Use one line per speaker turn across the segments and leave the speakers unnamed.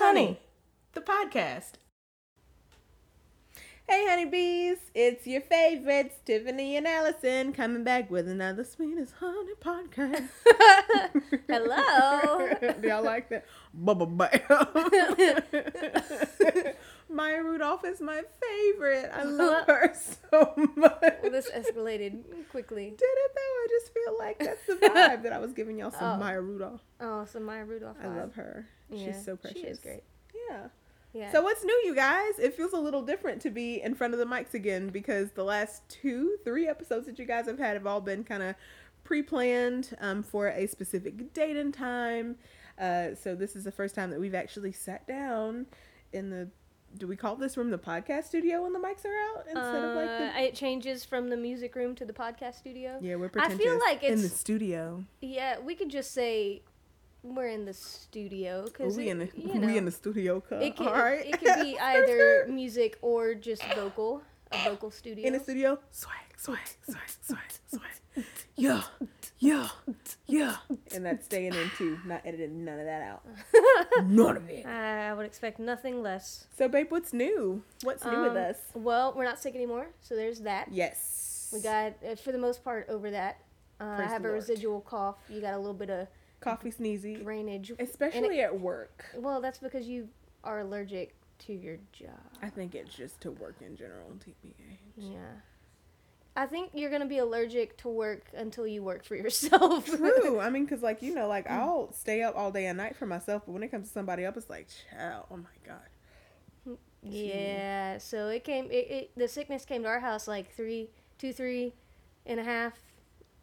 Honey, the podcast. Hey, honeybees, it's your favorites, Tiffany and Allison, coming back with another Sweet as Honey podcast.
Hello.
Do y'all like that? Maya Rudolph is my favorite. I love her so much.
Well, this escalated quickly.
Did it though? I just feel like that's the vibe that I was giving y'all some
Oh.
Maya Rudolph.
Oh, so Maya Rudolph.
I love her.
Yeah,
She's so precious.
She is great.
Yeah.
Yeah.
So what's new, you guys? It feels a little different to be in front of the mics again because the last two, three episodes that you guys have had have all been kind of pre-planned um, for a specific date and time. Uh, so this is the first time that we've actually sat down in the. Do we call this room the podcast studio when the mics are out instead of like
Uh,
the?
it changes from the music room to the podcast studio.
Yeah, we're
I feel like it's
in the studio.
Yeah, we could just say we're in the studio because
we in the
you
we in the studio. Cup.
it can
all right.
it could be either music or just vocal, a vocal studio.
in the studio. Swag, swag, swag, swag, swag. Yeah, yeah, yeah. And that's staying in too. Not editing none of that out. None of it.
I would expect nothing less.
So, babe, what's new? What's new with
Um,
us?
Well, we're not sick anymore, so there's that.
Yes.
We got, uh, for the most part, over that. Uh, I have a
Lord.
residual cough. You got a little bit of
coffee sneezy,
drainage.
especially at work.
Well, that's because you are allergic to your job.
I think it's just to work in general. TBA.
Yeah. I think you're gonna be allergic to work until you work for yourself.
True. I mean, cause like you know, like I'll stay up all day and night for myself, but when it comes to somebody else, it's like, child, oh my god.
yeah. So it came. It, it the sickness came to our house like three, two, three, and a half,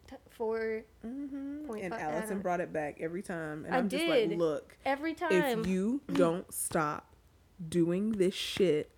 t- four
Mm-hmm.
Point
And
five-
Allison brought it back every time, and
I
I'm just like, look.
every time.
if you don't stop doing this shit,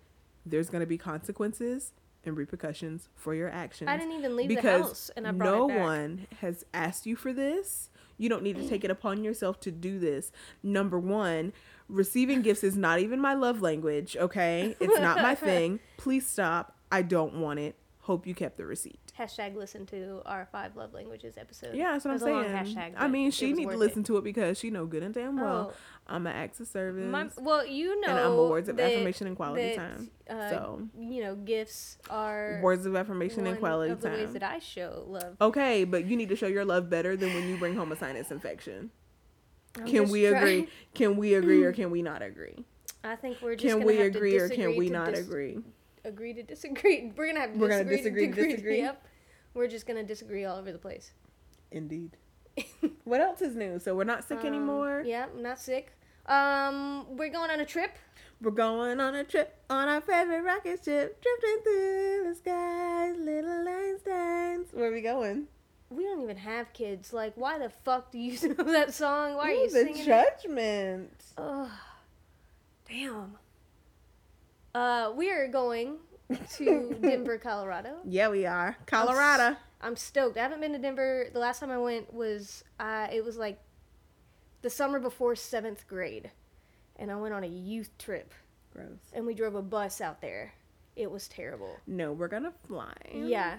there's gonna be consequences and repercussions for your actions.
I didn't even leave
because
the house, and I brought
no one has asked you for this. You don't need to take it upon yourself to do this. Number one, receiving gifts is not even my love language. Okay, it's not my thing. Please stop. I don't want it. Hope you kept the receipt.
Hashtag listen to our five love languages episode.
Yeah, that's what
It
I'm
was a long
saying.
hashtag,
I mean, she need to listen to it because she know good and damn well
Oh.
I'm an acts of service.
My, well, you know,
and I'm a words of
that-
affirmation and quality
that,
time.
Uh,
So
you know, gifts are
words of affirmation and quality
of the ways
time.
that I show love.
Okay, but you need to show your love better than when you bring home a sinus infection.
I'm
Can we
trying-
agree? Can we agree or can we not agree?
I think we're just
Can
gonna
we
have to
agree or can we not
dis-
agree?
Agree to disagree. We're gonna have to
We're gonna
disagree,
disagree to
to
disagree?
Yep. We're just gonna disagree all over the place.
Indeed. what else is new? So we're not sick
Um,
anymore.
Yeah, I'm not sick. Um, we're going on a trip.
We're going on a trip on our favorite rocket ship, drifting through the skies, little Einsteins. Where are we going?
We don't even have kids. Like, why the fuck do you know that song? Why are
Ooh,
you
the
singing it?
judgment?
Ugh. Damn. Uh, we are going to Denver, Colorado.
Yeah, we are. Colorado.
I'm stoked. I haven't been to Denver. The last time I went was uh, it was like the summer before seventh grade, and I went on a youth trip,
Gross.
and we drove a bus out there. It was terrible.
No, we're gonna fly.
Yeah,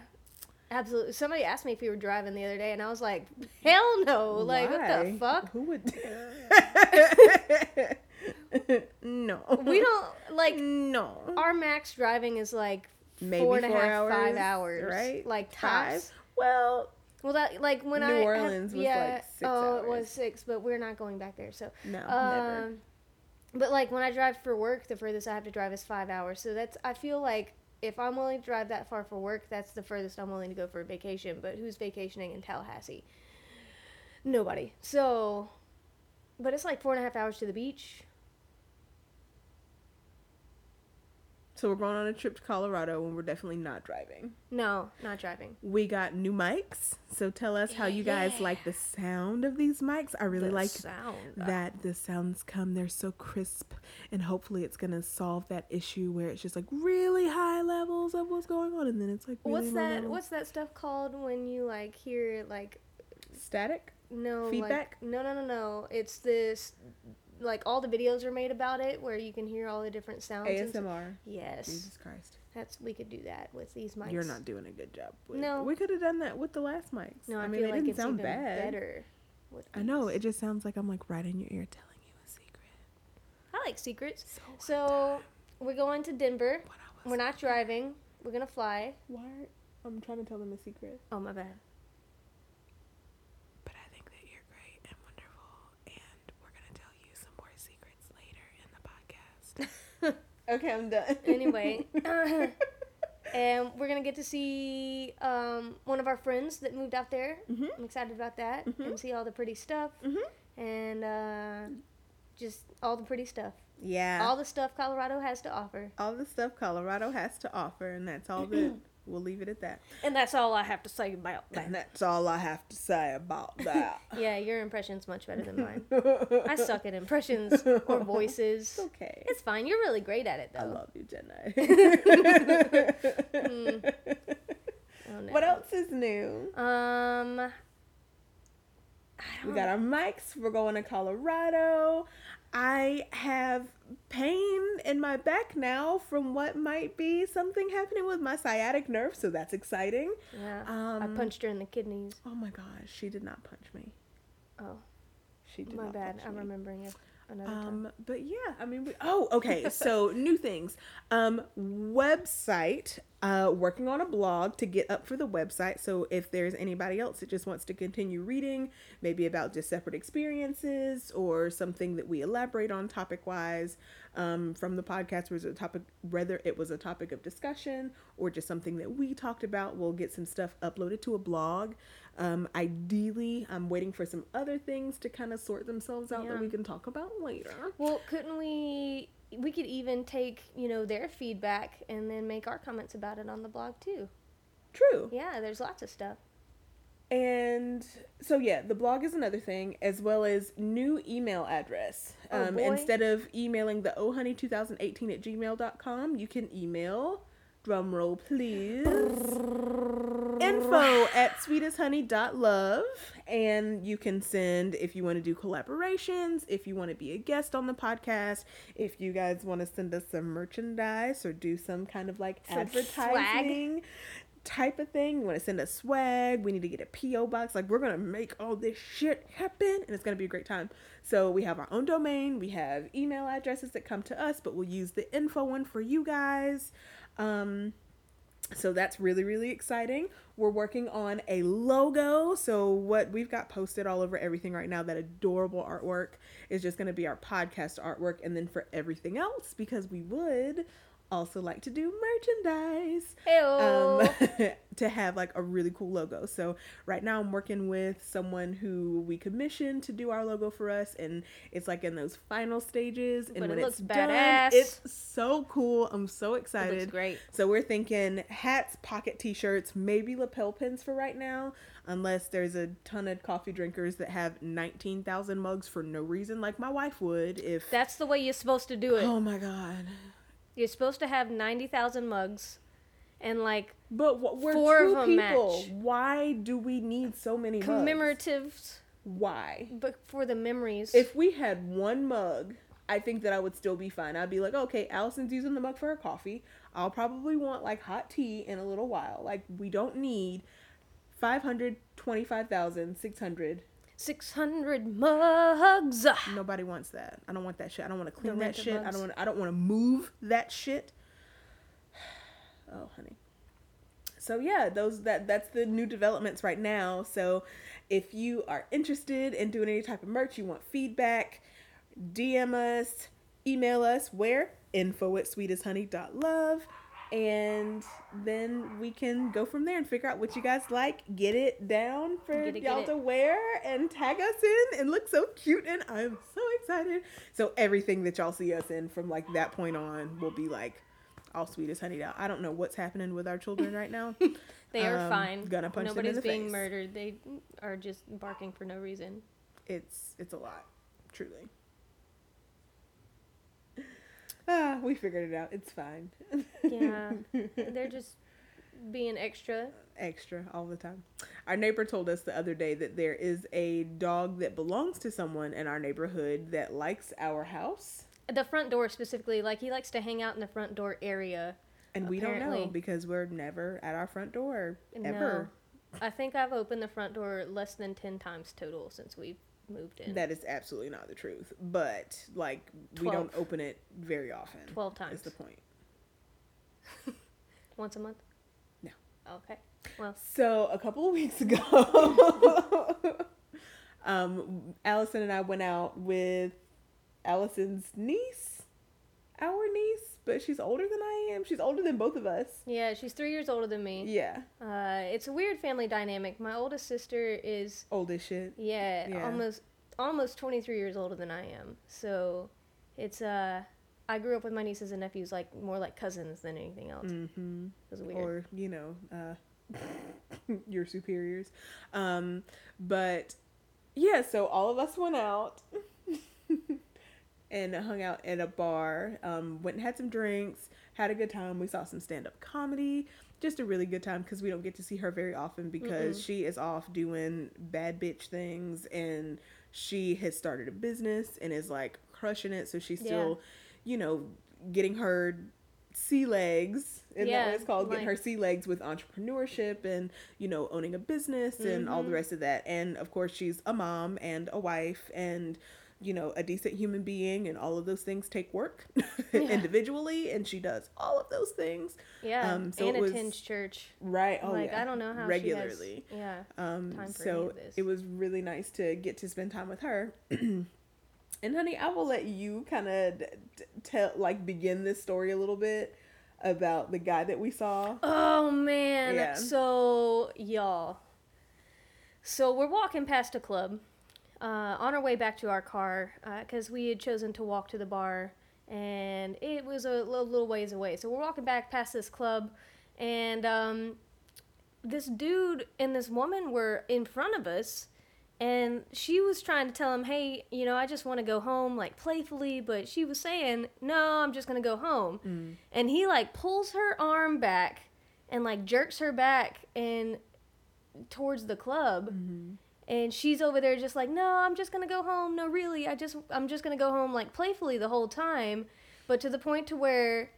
absolutely. Somebody asked me if we were driving the other day, and I was like, "Hell no!" Like, what the fuck?
Who would? no.
We don't like
No.
our max driving is like
Maybe
four and a
four
half, five
hours,
hours,
right?
Like
Five?
tops.
Well,
Well, that like when
New
I had-
Orleans was, like,
yeah,
six
oh, it was six, but we're not going back there. So,
no, never.
um, but like when I drive for work, the furthest I have to drive is five hours. So that's I feel like if I'm willing to drive that far for work, that's the furthest I'm willing to go for a vacation. But who's vacationing in Tallahassee? Nobody. So, but it's like four and a half hours to the beach.
So we're going on a trip to Colorado, and we're definitely not driving.
No, not driving.
We got new mics. So tell us how you guys
Yeah.
like the sound of these mics. I really
The
like
sound.
that the sounds come. They're so crisp, and hopefully it's gonna solve that issue where it's just like really high levels of what's going on, and then it's like really
What's that?
levels.
What's that stuff called when you like hear like
static?
no
Feedback?
Like, no, no, no, no. It's this like all the videos are made about it where you can hear all the different sounds.
ASMR.
Yes,
Jesus Christ.
that's we could do that with these mics.
You're not doing a good job. With,
No.
we could have done that with the last mics.
No, I,
I mean
feel
they
like
didn't sound bad.
better.
I know it just sounds like I'm like right in your ear telling you a secret.
How like secrets.
So,
So we're going to Denver.
I
We're not driving. We're gonna fly.
Why? I'm trying to tell them a secret.
Oh my bad.
But I think that you're great and wonderful, and we're gonna tell you some more secrets later in the podcast. Okay, I'm done.
Anyway, and we're gonna get to see um, one of our friends that moved out there.
Mhm.
I'm excited about that
Mhm.
and see all the pretty stuff
Mhm.
and uh, just all the pretty stuff,
Yeah.
all the stuff Colorado has to offer.
all the stuff Colorado has to offer, and that's all that. We'll leave it at that.
And that's all I have to say about that.
And
that.
that's all I have to say about that.
Yeah, your impression's much better than mine. I suck at impressions or voices.
It's okay.
It's fine. You're really great at it, though.
I love you, Jenna.
Mm. Oh, no.
What else is new?
Um, I
We got our mics. We're going to Colorado. I have pain in my back now from what might be something happening with my sciatic nerve, so that's exciting.
Yeah,
Um,
I punched her in the kidneys.
Oh my gosh, she did not punch me.
Oh,
She did
my bad. I'm
me.
remembering it another time.
Um, but yeah, I mean, we, oh, okay. So new things. Um, website. Uh, working on a blog to get up for the website. So if there's anybody else that just wants to continue reading, maybe about just separate experiences or something that we elaborate on topic wise, um, from the podcast was a topic, whether it was a topic of discussion or just something that we talked about, we'll get some stuff uploaded to a blog. Um, ideally, I'm waiting for some other things to kind of sort themselves out
Yeah.
that we can talk about later.
Well, couldn't we? We could even take you know their feedback and then make our comments about it on the blog too.
True.
Yeah, there's lots of stuff.
And so yeah, the blog is another thing, as well as new email address.
Oh,
um,
boy.
instead of emailing the ohoney2018 at gmail.com, you can email drum roll please info at sweetesthoney.love and you can send if you want to do collaborations if you want to be a guest on the podcast if you guys want to send us some merchandise or do some kind of like
Some
advertising type of thing you want to send us swag we need to get a po box like we're gonna make all this shit happen and it's gonna be a great time. So we have our own domain we have email addresses that come to us but we'll use the info one for you guys. Um so that's really really exciting. We're working on a logo. So what we've got posted all over everything right now that adorable artwork is just going to be our podcast artwork and then for everything else because we would also like to do merchandise um, to have like a really cool logo. So right now I'm working with someone who we commissioned to do our logo for us, and it's like in those final stages. And
But it
when
looks
it's done, it's so cool. I'm so
it
excited.
looks great.
So we're thinking hats, pocket t-shirts, maybe lapel pins for right now, unless there's a ton of coffee drinkers that have 19,000 mugs for no reason, like my wife would. If
That's the way you're supposed to do it.
oh my god.
You're supposed to have ninety thousand mugs, and like
But what, we're
Four
two
of 'em
people.
match.
Why do we need so many mugs?
commemoratives,
Why?
but for the memories.
If we had one mug, I think that I would still be fine. I'd be like, okay, Allison's using the mug for her coffee. I'll probably want like hot tea in a little while. Like we don't need 525,600.
Six hundred mugs.
Nobody wants that. I don't want that shit. I don't want to clean that shit. I don't want I don't want to move that shit. Oh, honey. So yeah, those that that's the new developments right now. So if you are interested in doing any type of merch, you want feedback, DM us, email us where info at sweetesthoney.love and then we can go from there and figure out what you guys like get it down for
it,
y'all to wear and tag us in and look so cute and i'm so excited so everything that y'all see us in from like that point on will be like all sweet as honey out i don't know what's happening with our children right now
They are
Um,
fine.
gonna punch them in
Nobody's
the
being
face.
murdered. They are just barking for no reason.
it's it's a lot truly ah we figured it out it's fine
Yeah. They're just being extra.
extra all the time. Our neighbor told us the other day that there is a dog that belongs to someone in our neighborhood that likes our house,
The front door specifically, like he likes to hang out in the front door area.
and we don't know because we're never at our front door ever.
No. I think I've opened the front door less than 10 times total since we've moved in.
That is absolutely not the truth. But like we
Twelve.
don't open it very often.
12 times.
Is the point.
Once a month?
No.
Okay. Well,
So a couple of weeks ago, um, Allison and I went out with Allison's niece, our niece, but she's older than I am. She's older than both of us.
yeah, she's three years older than me.
Yeah,
Uh, it's a weird family dynamic. My oldest sister is,
old as shit.
yeah,
Yeah.
almost almost 23 years older than I am. So it's, uh, I grew up with my nieces and nephews like more like cousins than anything else.
Mm-hmm.
It was weird.
Or you know, uh, your superiors. Um, but yeah, so all of us went out. and hung out at a bar. Um, went and had some drinks, had a good time. We saw some stand up comedy. Just a really good time because we don't get to see her very often because
Mm-mm.
she is off doing bad bitch things and she has started a business and is like crushing it. So she's
Yeah.
still, you know, getting her sea legs. That
Yeah,
what it's called? Getting
like-
her sea legs with entrepreneurship and, you know, owning a business and all the
Mhm.
rest of that. And of course, she's a mom and a wife and, you know, a decent human being. And all of those things take work
Yeah.
individually. And she does all of those things.
Yeah,
um, so
and
it
attends church.
Right. Oh,
like
yeah.
I don't know how
regularly.
Has,
Um,
time for any
so it was really nice to get to spend time with her. and honey, I will let you kind of tell, like, begin this story a little bit about the guy that we saw.
Oh man.
Yeah.
So y'all. So we're walking past a club, uh, on our way back to our car, because we had chosen to walk to the bar, and it was a little, little ways away. So we're walking back past this club, and um, this dude and this woman were in front of us and she was trying to tell him hey you know i just want to go home like playfully but she was saying no i'm just going to go home
Mm.
and he like pulls her arm back and like jerks her back and towards the club
Mm-hmm.
And she's over there just like no i'm just to go home. No really. I just i'm just to go home like playfully the whole time. But to the point to where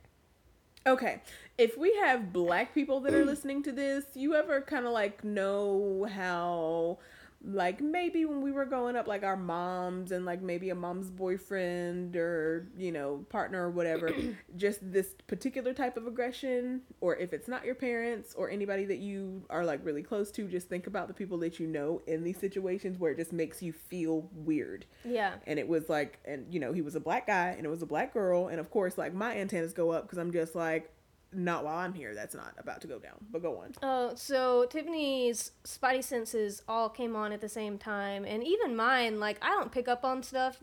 Okay, if we have black people that are listening to this, you ever kind of like know how, like maybe when we were growing up, like our moms and like maybe a mom's boyfriend or you know partner or whatever, just this particular type of aggression, or if it's not your parents or anybody that you are like really close to, just think about the people that you know in these situations where it just makes you feel weird.
Yeah.
And it was like and you know he was a black guy and it was a black girl. And of course like my antennas go up because i'm just like not while i'm here that's not about to go down but go on
Oh, so Tiffany's spidey senses all came on at the same time, and even mine. Like I don't pick up on stuff,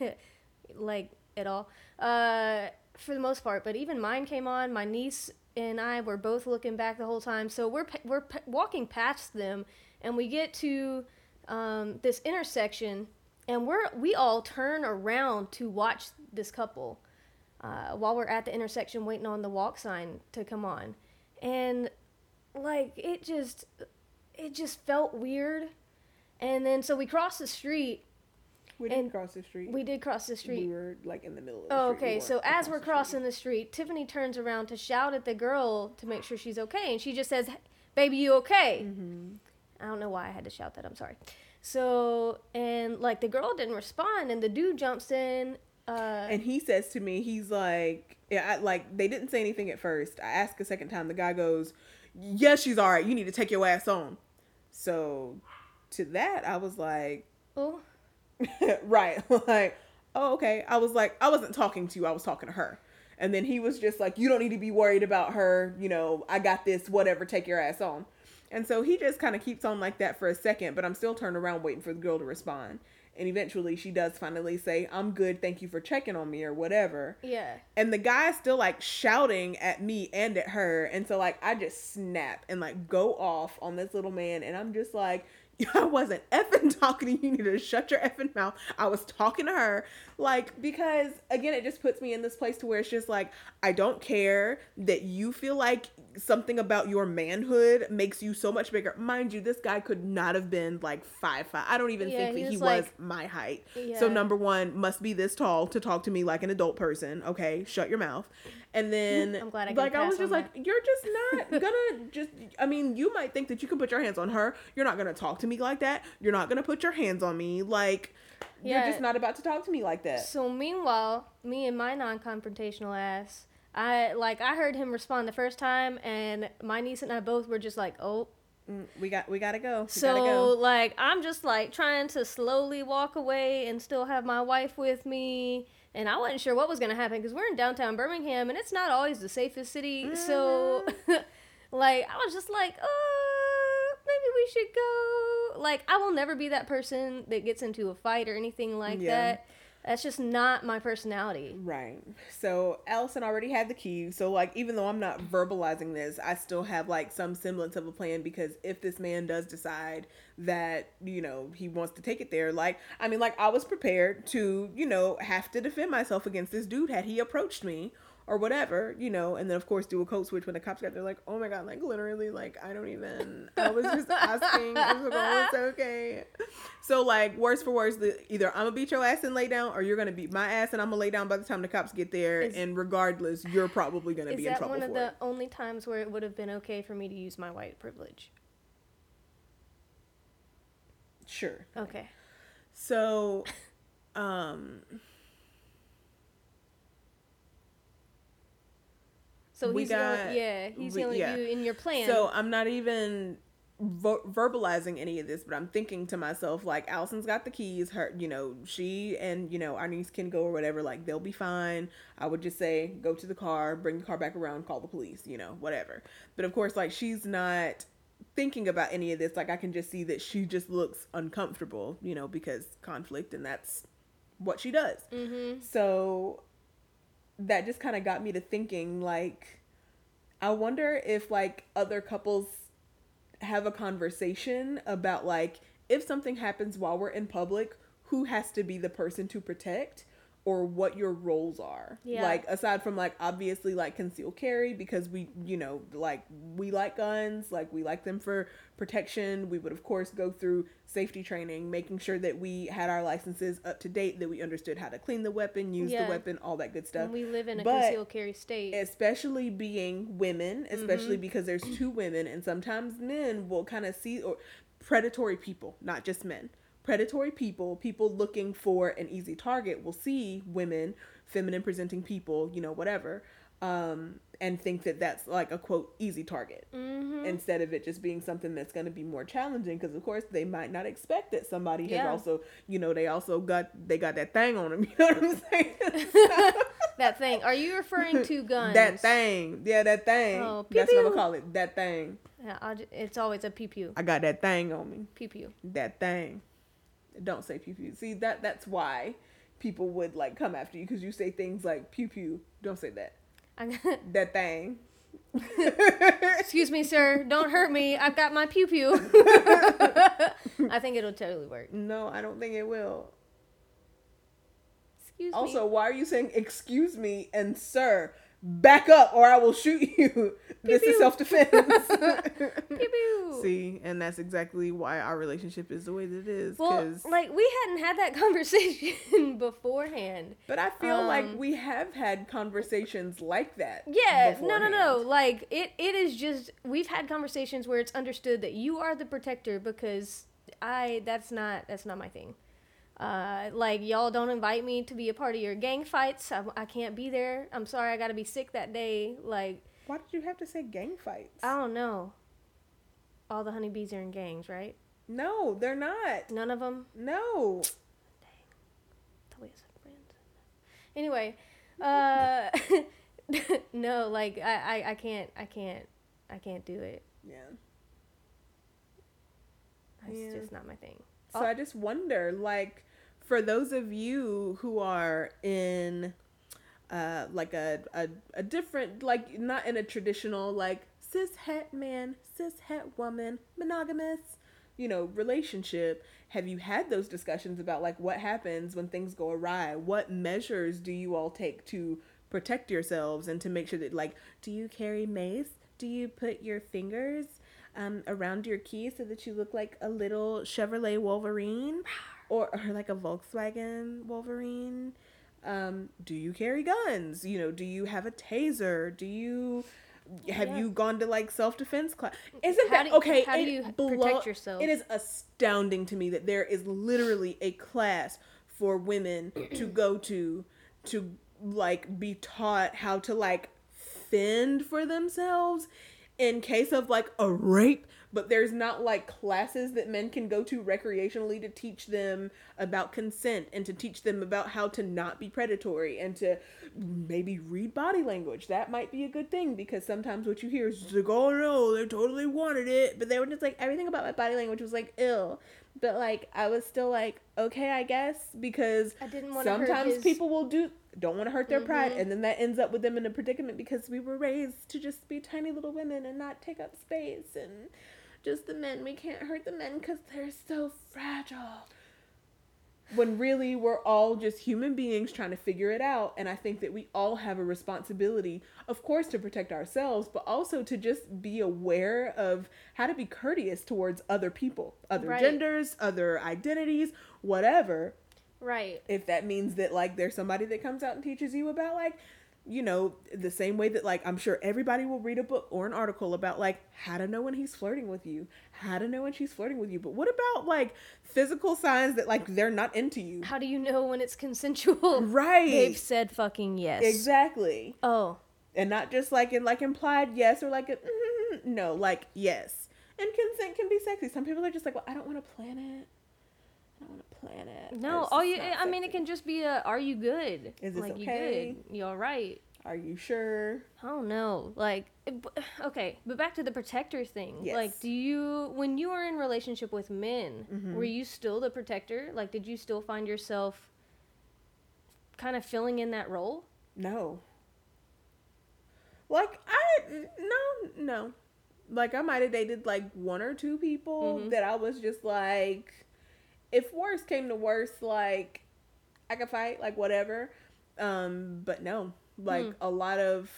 like at all, uh, for the most part. But even mine came on. My niece and I were both looking back the whole time. So we're we're walking past them, and we get to um, this intersection, and we're we all turn around to watch this couple uh, while we're at the intersection waiting on the walk sign to come on and like it just it just felt weird and then so we crossed the street
we didn't cross the street
we did cross the street.
we were like in the middle of the
oh
street. We
okay so as we're
the
crossing
street.
the street tiffany turns around to shout at the girl to make sure she's okay and she just says baby you okay
Mhm.
i don't know why i had to shout that i'm sorry so and like the girl didn't respond and the dude jumps in uh
and he says to me he's like yeah I, like they didn't say anything at first i ask a second time the guy goes yes she's all right you need to take your ass on so to that i was like
oh
right. Like, oh, okay. I was like, I wasn't talking to you. I was talking to her. And then he was just like, you don't need to be worried about her. You know, I got this, whatever. Take your ass on. And so he just kind of keeps on like that for a second, but I'm still turned around waiting for the girl to respond. And eventually she does finally say, I'm good. Thank you for checking on me or whatever.
yeah
And the guy's still like shouting at me and at her. And so like I just snap and like go off on this little man. And I'm just like, I wasn't effing talking to you. You need to shut your effing mouth. I was talking to her. Like, because again, it just puts me in this place to where it's just like, I don't care that you feel like something about your manhood makes you so much bigger. Mind you, this guy could not have been like five five. I don't even
Yeah,
think
he
that he
was,
was my height.
yeah
So number one, must be this tall to talk to me like an adult person. Okay, shut your mouth. And then,
I'm glad I
like, I was just like, you're just not gonna just. I mean, you might think that you can put your hands on her. You're not gonna talk to me like that. You're not gonna put your hands on me. Like,
Yeah.
you're just not about to talk to me like that.
So meanwhile, me and my non-confrontational ass, I like I heard him respond the first time, and my niece and I both were just like, oh.
Mm, we got, we gotta go. We
So
gotta go.
like I'm just like trying to slowly walk away and still have my wife with me. And I wasn't sure what was gonna happen because we're in downtown Birmingham and it's not always the safest city. So, like, I was just like, "Oh, maybe we should go. Like, I will never be that person that gets into a fight or anything like
Yeah.
that. That's just not my personality.
Right. So Allison already had the keys. So like even though I'm not verbalizing this, I still have like some semblance of a plan because if this man does decide that, you know, he wants to take it there, like I mean like I was prepared to, you know, have to defend myself against this dude had he approached me or whatever, you know, and then of course do a code switch when the cops got there like, oh my god, like literally like I don't even I was just asking if the okay. So like worse for worse, the, either I'm gonna beat your ass and lay down, or you're gonna beat my ass and I'm gonna lay down by the time the cops get there.
Is-
and regardless, you're probably gonna be in trouble.
Is
that one
of the
it.
only times where it would have been okay for me to use my white privilege?
Sure.
Okay.
So, um,
So
We
he's the only,
got-
yeah, he's
we-
only
yeah.
you in your plan.
so I'm not even vo- verbalizing any of this, but I'm thinking to myself like, Allison's got the keys. Her, you know, she and you know our niece can go or whatever. Like they'll be fine. I would just say go to the car, bring the car back around, call the police. You know, whatever. But of course, like she's not thinking about any of this. Like I can just see that she just looks uncomfortable. You know, because conflict and that's what she does.
mm-hmm.
So that just kind of got me to thinking like I wonder if like other couples have a conversation about like if something happens while we're in public, who has to be the person to protect or what your roles are.
Yeah.
Like aside from like obviously like conceal carry because we you know like we like guns, like we like them for protection. We would of course go through safety training, making sure that we had our licenses up to date, that we understood how to clean the weapon, use
Yeah.
the weapon, all that good stuff
And we live in a
But-
concealed carry state.
especially being women, especially mm-hmm. because there's two women, and sometimes men will kind of see or predatory people, not just men. Predatory people, people looking for an easy target, will see women, feminine presenting people, you know, whatever, um, and think that that's like a quote easy target
mm-hmm.
instead of it just being something that's going to be more challenging because of course they might not expect that somebody has also you know they also got they got that thing on them you know what i'm saying
that thing. Are you referring to guns?
that thing yeah that thing
Oh, pew
that's what i'm gonna call it that thing
Yeah, I'll ju- it's always a pew pew.
i got that thing on me
Pew pew.
that thing don't say pew pew see that that's why people would like come after you because you say things like pew pew don't say that
I,
that thing
excuse me, sir. Don't hurt me. I've got my pew pew. I think it'll totally work.
no i don't think it will
Excuse
Also,
me.
why are you saying excuse me and sir? Back up or I will shoot you. this is self defense. See, and that's exactly why our relationship is the way that it is.
well,
'cause-
like we hadn't had that conversation beforehand.
but I feel like
um,
we have had conversations like that.
Yeah, no, no, no. Like it, it is just we've had conversations where it's understood that you are the protector because I that's not that's not my thing. Uh, like y'all don't invite me to be a part of your gang fights. I, I can't be there. I'm sorry. I got to be sick that day. Like
Why did you have to say gang fights?
I don't know. All the honeybees are in gangs, right?
no, they're not.
None of them.
No.
had friends. Anyway, uh, no, like I, I, I can't, I can't, I can't do it.
Yeah.
That's
Yeah.
just not my thing.
So
Oh.
I just wonder, like, for those of you who are in, uh, like a, a a different, like, not in a traditional like cis het man, cis het woman, monogamous, you know, relationship. Have you had those discussions about like what happens when things go awry? What measures do you all take to protect yourselves and to make sure that like, do you carry mace? Do you put your fingers um, around your key so that you look like a little Chevrolet Wolverine or, or like a Volkswagen Wolverine? Um, do you carry guns? You know, do you have a taser? Do you have
Yeah.
you gone to like self defense class? Isn't
How
that
do
okay?
how do you
blow-
protect yourself?
It is astounding to me that there is literally a class for women to go to to like be taught how to like fend for themselves in case of like a rape but there's not like classes that men can go to recreationally to teach them about consent and to teach them about how to not be predatory and to maybe read body language. That might be a good thing because sometimes what you hear is like oh no they totally wanted it. But they were just like everything about my body language was like ill. But like i was still like okay i guess because
I didn't want
sometimes
his-
people will do don't want to hurt their pride.
Mhm.
and then that ends up with them in a predicament because we were raised to just be tiny little women and not take up space and just the men we can't hurt the men because they're so fragile when really we're all just human beings trying to figure it out and i think that we all have a responsibility of course to protect ourselves but also to just be aware of how to be courteous towards other people other
Right.
genders other identities whatever
Right.
if that means that like there's somebody that comes out and teaches you about like you know the same way that like i'm sure everybody will read a book or an article about like how to know when he's flirting with you how to know when she's flirting with you. But what about like physical signs that like they're not into you?
How do you know when it's consensual?
right.
They've said fucking yes.
exactly.
Oh,
and not just like in like implied yes or like a mm, no like yes. And consent can be sexy. Some people are just like well i don't want to plan it. I don't want to plan it
no. All you, I mean, it can just be a, are you good?
Is this
like,
okay?
you good? You all right?
are you sure
I don't know. Like, okay, but back to the protector thing.
Yes.
Like, do you, when you were in relationship with men,
Mhm.
were you still the protector? Like, did you still find yourself kind of filling in that role?
No. Like I no no. Like I might have dated like one or two people
Mhm.
that I was just like if worse came to worse like I could fight like whatever. Um but no. Like
Hmm.
a lot of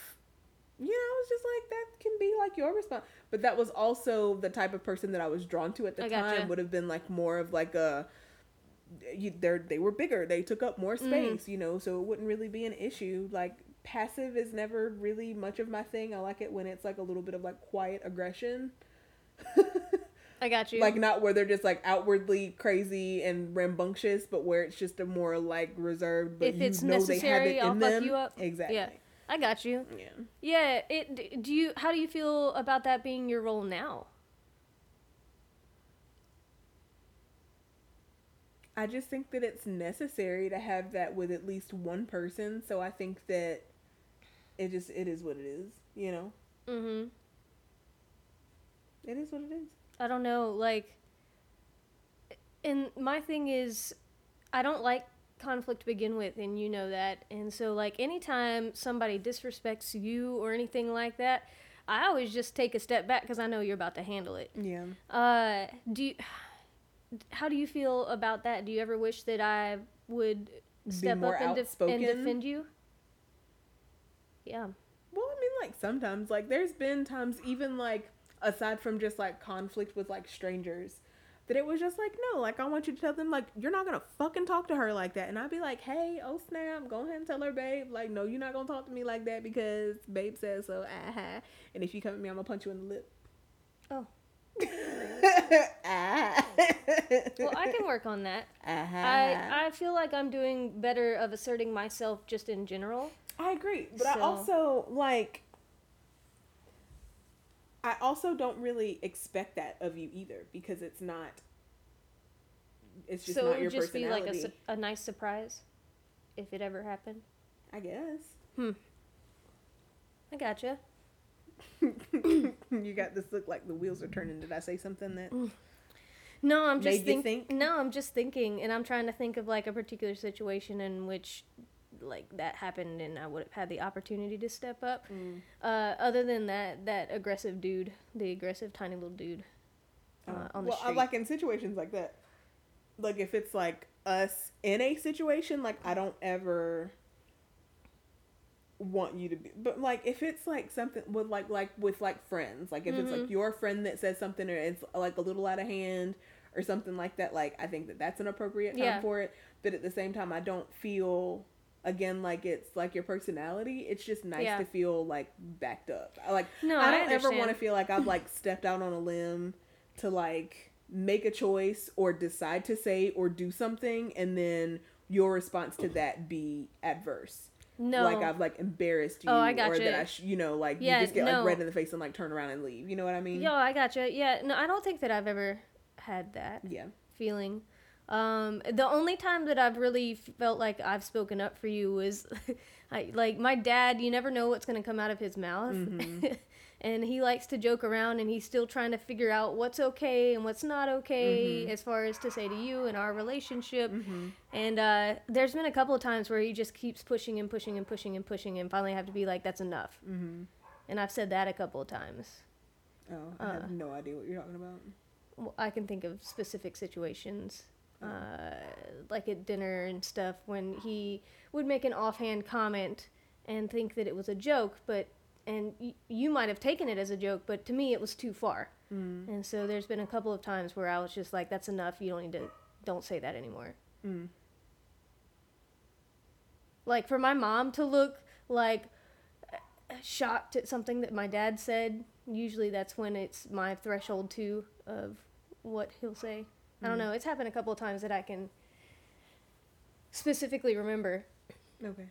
you know, I was just like that can be like your response. But that was also the type of person that I was drawn to at the
I
time
gotcha.
would have been like more of like a you, they're they were bigger they took up more
Mm.
space you know so it wouldn't really be an issue like passive is never really much of my thing i like it when it's like a little bit of like quiet aggression
I got you.
like not where they're just like outwardly crazy and rambunctious but where it's just a more like reserved but
If
you
it's
know they have
necessary,
it
I'll
in
fuck
them
you up.
exactly
Yeah. I got you.
yeah
Yeah. It. Do you? How do you feel about that being your role now?
I just think that it's necessary to have that with at least one person. So I think that it just it is what it is. You know,
Mm-hmm.
it is what it is.
I don't know, like and my thing is I don't like conflict to begin with and you know that. And so like anytime somebody disrespects you or anything like that, I always just take a step back cuz I know you're about to handle it.
Yeah.
Uh do you how do you feel about that? Do you ever wish that I would step up and, def- and defend you? Yeah.
Well, I mean, like sometimes, like there's been times, even like aside from just like conflict with like strangers, that it was just like, no, like I want you to tell them like you're not gonna fucking talk to her like that, and I'd be like, hey, oh snap, go ahead and tell her, babe, like no, you're not gonna talk to me like that because babe says so, ah, and if you come at me, I'm gonna punch you in the lip.
Oh. Well, I can work on that.
Ah.
I I feel like I'm doing better of asserting myself just in general.
I agree, but I also like. I also don't really expect that of you either because it's not. It's just
so
not
it
your
would just be like a, su- a nice surprise if it ever happened.
I guess. Hmm.
I gotcha.
you got this look like the wheels are turning. Did I say something that?
No, I'm just
Made you
think-
think?
No, I'm just thinking, and I'm trying to think of like a particular situation in which, like that happened, and I would have had the opportunity to step up.
Mm.
Uh, other than that, that aggressive dude, the aggressive tiny little dude, uh,
Oh.
on the
well, I
street.
like in situations like that. Like if it's like us in a situation, like I don't ever want you to be but like if it's like something with like like with like friends like if it's like
Mhm.
your friend that says something or it's like a little out of hand or something like that like i think that that's an appropriate time
Yeah.
for it but at the same time i don't feel again like it's like your personality it's just nice
Yeah.
to feel like backed up I like
No,
i
I
don't ever want to feel like i've like stepped out on a limb to like make a choice or decide to say or do something and then your response to that be adverse
No.
like i've like embarrassed you
Oh, I
or
gotcha.
that i sh- you know like
Yeah,
you just get like
no.
red in the face and like turn around and leave you know what i mean
Yo, I gotcha. Yeah, no, I don't think that I've ever had that
yeah
feeling. Um, the only time that I've really felt like I've spoken up for you was, I, like my dad. You never know what's gonna come out of his mouth,
Mm-hmm.
and he likes to joke around, and he's still trying to figure out what's okay and what's not okay
Mm-hmm.
as far as to say to you and our relationship.
hmm
And uh, there's been a couple of times where he just keeps pushing and pushing and pushing and pushing, and finally I have to be like, "That's enough."
hmm
And I've said that a couple of times.
oh i
Uh.
have no idea what you're talking about
Well, I can think of specific situations, uh, like at dinner and stuff, when he would make an offhand comment and think that it was a joke, but and y- you might have taken it as a joke, but to me it was too far.
mm.
And so there's been a couple of times where I was just like, "That's enough. You don't need to. Don't say that anymore."
Mm.
Like for my mom to look like shocked at something that my dad said, usually that's when it's my threshold too of what he'll say. I don't
Mhm.
know. It's happened a couple of times that I can specifically remember,
okay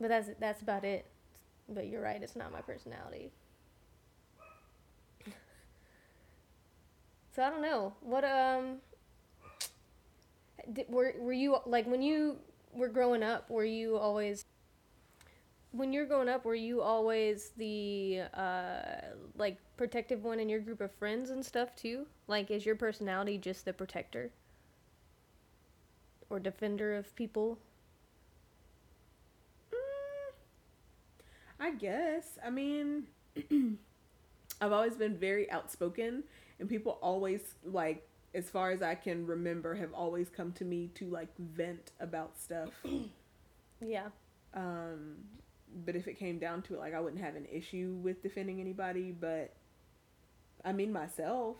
but that's that's about it. But you're right, it's not my personality. So I don't know. What um did, were were you like when you were growing up, were you always when you're growing up, were you always the uh like protective one in your group of friends and stuff too? Like is your personality just the protector? Or defender of people?
Mm, I guess. I mean, I've always been very outspoken, and people always like, as far as I can remember, have always come to me to like vent about stuff.
Yeah.
Um, but if it came down to it, like I wouldn't have an issue with defending anybody. But I mean, myself.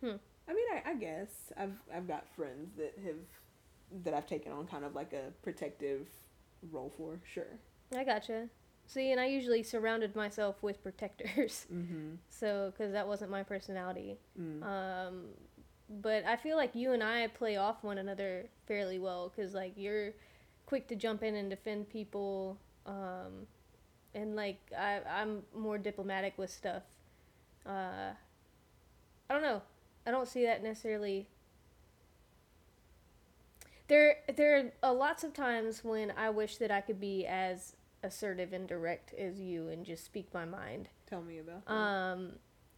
Hmm.
I mean, I, I guess I've I've got friends that have that I've taken on kind of like a protective role for. Sure.
I gotcha. See, and I usually surrounded myself with protectors.
Mm-hmm.
So, because that wasn't my personality.
Mm.
Um, but I feel like you and I play off one another fairly well because, like, you're quick to jump in and defend people. Um, and, like, I, I'm more diplomatic with stuff. Uh, I don't know. I don't see that necessarily. There, there are lots of times when I wish that I could be as assertive and direct as you and just speak my mind.
Tell me about. that.
Um,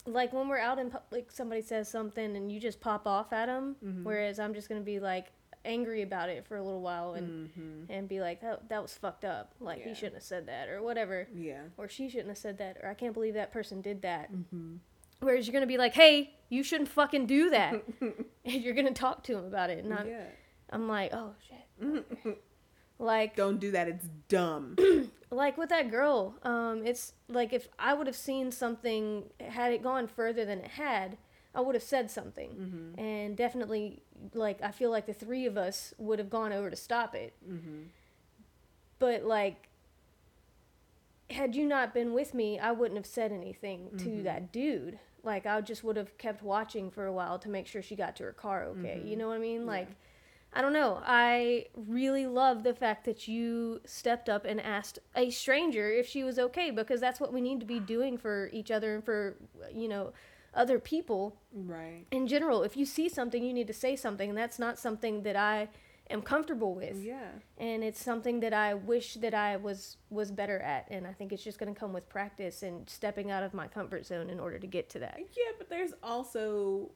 like when we're out in public, somebody says something and you just pop off at them,
Mhm.
whereas I'm just gonna be like angry about it for a little while and
mm-hmm.
and be like, that that was fucked up. Like he shouldn't have said that or whatever,
Yeah.
or she shouldn't have said that, or I can't believe that person did that.
Mm-hmm.
Whereas you're gonna be like, hey, you shouldn't fucking do that, and you're gonna talk to him about it. And I'm,
yeah.
I'm like, oh shit. Like
Don't do that. It's dumb.
like with that girl um it's like if i would have seen something had it gone further than it had i would have said something
mm-hmm.
and definitely like i feel like the three of us would have gone over to stop it
Mm-hmm.
but like had you not been with me i wouldn't have said anything to
Mhm.
that dude like i just would have kept watching for a while to make sure she got to her car okay you
Mhm.
know what i mean
Yeah.
like I don't know. I really love the fact that you stepped up and asked a stranger if she was okay because that's what we need to be doing for each other and for, you know, other people
Right.
in general. If you see something, you need to say something, and that's not something that I am comfortable with.
Yeah.
And it's something that I wish that I was was better at, and I think it's just going to come with practice and stepping out of my comfort zone in order to get to that.
Yeah, but there's also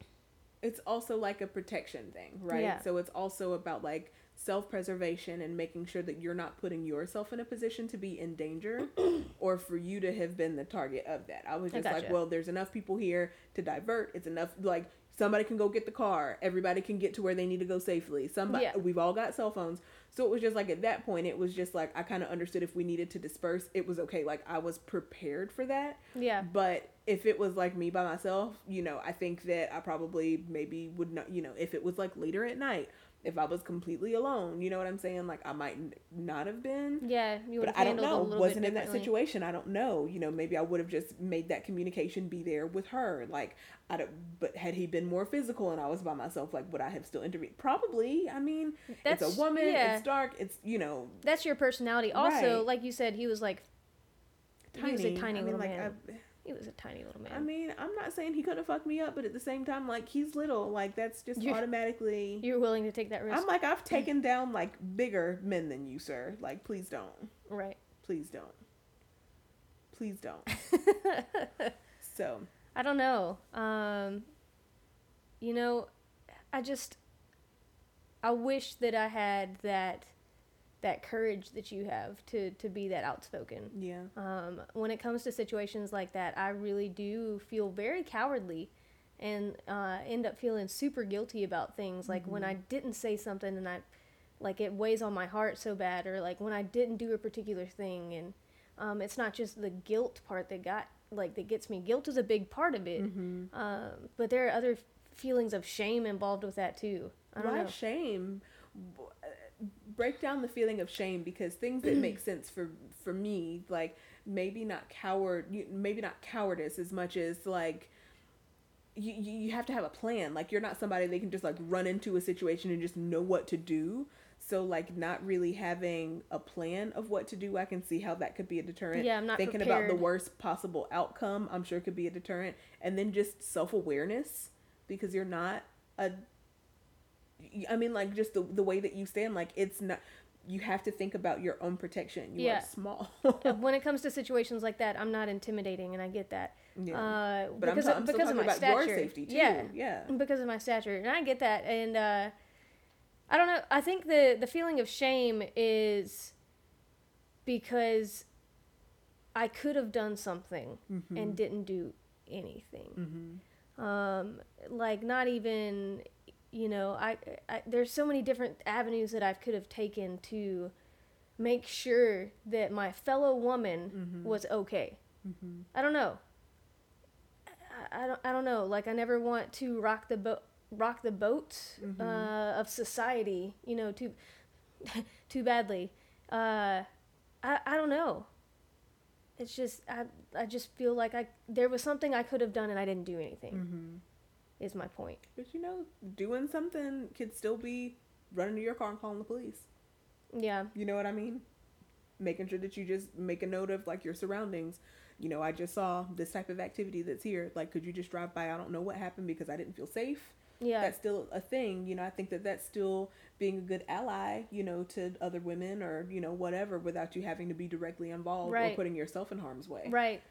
it's also like a protection thing, right?
Yeah.
So it's also about like self-preservation and making sure that you're not putting yourself in a position to be in danger or for you to have been the target of that. I was
I
just like,
gotcha.
well, there's enough people here to divert. It's enough like somebody can go get the car. Everybody can get to where they need to go safely. Somebody
Yeah.
we've all got cell phones. So it was just like at that point it was just like I kind of understood if we needed to disperse, it was okay. Like I was prepared for that.
Yeah.
But if it was like me by myself, you know, I think that I probably maybe would not, you know, if it was like later at night, if I was completely alone, you know what I'm saying? Like I might n- not have been.
Yeah, you would
But I don't know. Wasn't in that situation. I don't know. You know, maybe I would have just made that communication be there with her. Like I don't. But had he been more physical and I was by myself, like would I have still intervened? Probably. I mean,
That's
it's a woman.
Yeah,
It's dark. It's you know
that's your personality. Also,
Right.
like you said, he was like
tiny.
he was a tiny
I mean,
little
like,
man.
I,
he was a tiny little man.
I mean, I'm not saying he couldn't have fucked me up, but at the same time, like he's little. Like that's just
You're-
automatically.
You're willing to take that risk,
I'm like I've taken down like bigger men than you, sir. Like please don't.
right?
Please don't. Please don't. So
I don't know. Um, you know, I just I wish that I had that that courage that you have to to be that outspoken.
yeah.
Um, when it comes to situations like that, I really do feel very cowardly and uh, end up feeling super guilty about things. Like when I didn't say something and I, like, it weighs on my heart so bad, or like when I didn't do a particular thing. And um, it's not just the guilt part that got, like, that gets me. Guilt is a big part of it.
Mm-hmm.
Um, but there are other feelings of shame involved with that too. I don't
Why
know.
shame? Break down the feeling of shame because things that make sense for for me, like maybe not coward, maybe not cowardice as much as like you you have to have a plan. Like you're not somebody they can just like run into a situation and just know what to do. So like not really having a plan of what to do, I can see how that could be a deterrent.
Yeah, I'm not
thinking about the worst possible outcome. I'm sure could be a deterrent, and then just self awareness because you're not a I mean, like just the the way that you stand, like it's not. You have to think about your own protection. You
Yeah.
are small.
Uh, when it comes to situations like that, I'm not intimidating, and I get that.
yeah.
Uh,
but I'm,
because
ta-
of,
I'm still
because of
talking
my
about
stature.
your safety too.
Yeah,
Yeah.
because of my stature, and I get that. And uh, I don't know. I think the the feeling of shame is because I could have done something
Mm-hmm.
and didn't do anything.
hmm
Um, like not even, you know, I, I there's so many different avenues that I could have taken to make sure that my fellow woman
Mhm.
was okay.
hmm
I don't know. I, I don't. I don't know. Like I never want to rock the boat, rock the boat
Mhm.
uh, of society. You know, too, too badly. Uh, I I don't know. It's just I I just feel like I there was something I could have done and I didn't do anything. Is my point.
But you know, doing something could still be running to your car and calling the police.
Yeah.
You know what I mean? Making sure that you just make a note of like your surroundings. You know, I just saw this type of activity that's here. Like, could you just drive by? I don't know what happened because I didn't feel safe.
Yeah.
That's still a thing. You know, I think that that's still being a good ally, you know, to other women or, you know, whatever without you having to be directly involved or putting yourself in harm's way.
Right.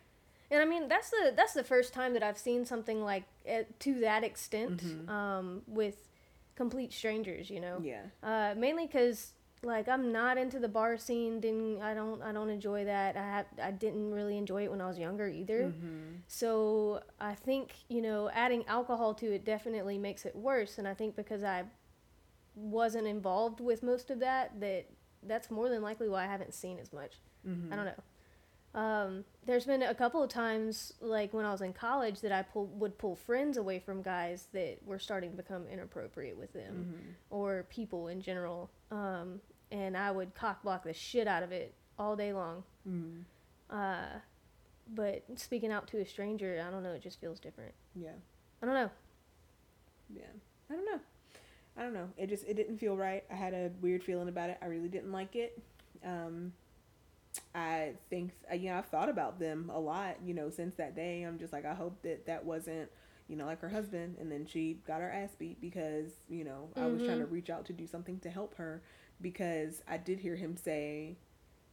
And I mean that's the that's the first time that I've seen something like uh, to that extent
Mhm.
um, with complete strangers. You know.
Yeah.
Uh, mainly because like I'm not into the bar scene. Didn't I don't I don't enjoy that. I have I didn't really enjoy it when I was younger either.
Mm-hmm.
So I think you know adding alcohol to it definitely makes it worse. And I think because I wasn't involved with most of that, that that's more than likely why I haven't seen as much.
Mm-hmm.
I don't know. Um, there's been a couple of times, like when I was in college, that I pull, would pull friends away from guys that were starting to become inappropriate with them
Mm-hmm.
or people in general. Um, and I would cock block the shit out of it all day long.
Mm-hmm.
Uh, but speaking out to a stranger, I don't know, it just feels different.
Yeah.
I don't know.
Yeah. I don't know. I don't know. It just it didn't feel right. I had a weird feeling about it. I really didn't like it. Um I think uh, you know I've thought about them a lot, you know, since that day. I'm just like I hope that that wasn't, you know, like her husband and then she got her ass beat because, you know, I was trying to reach out to do something to help her because I did hear him say,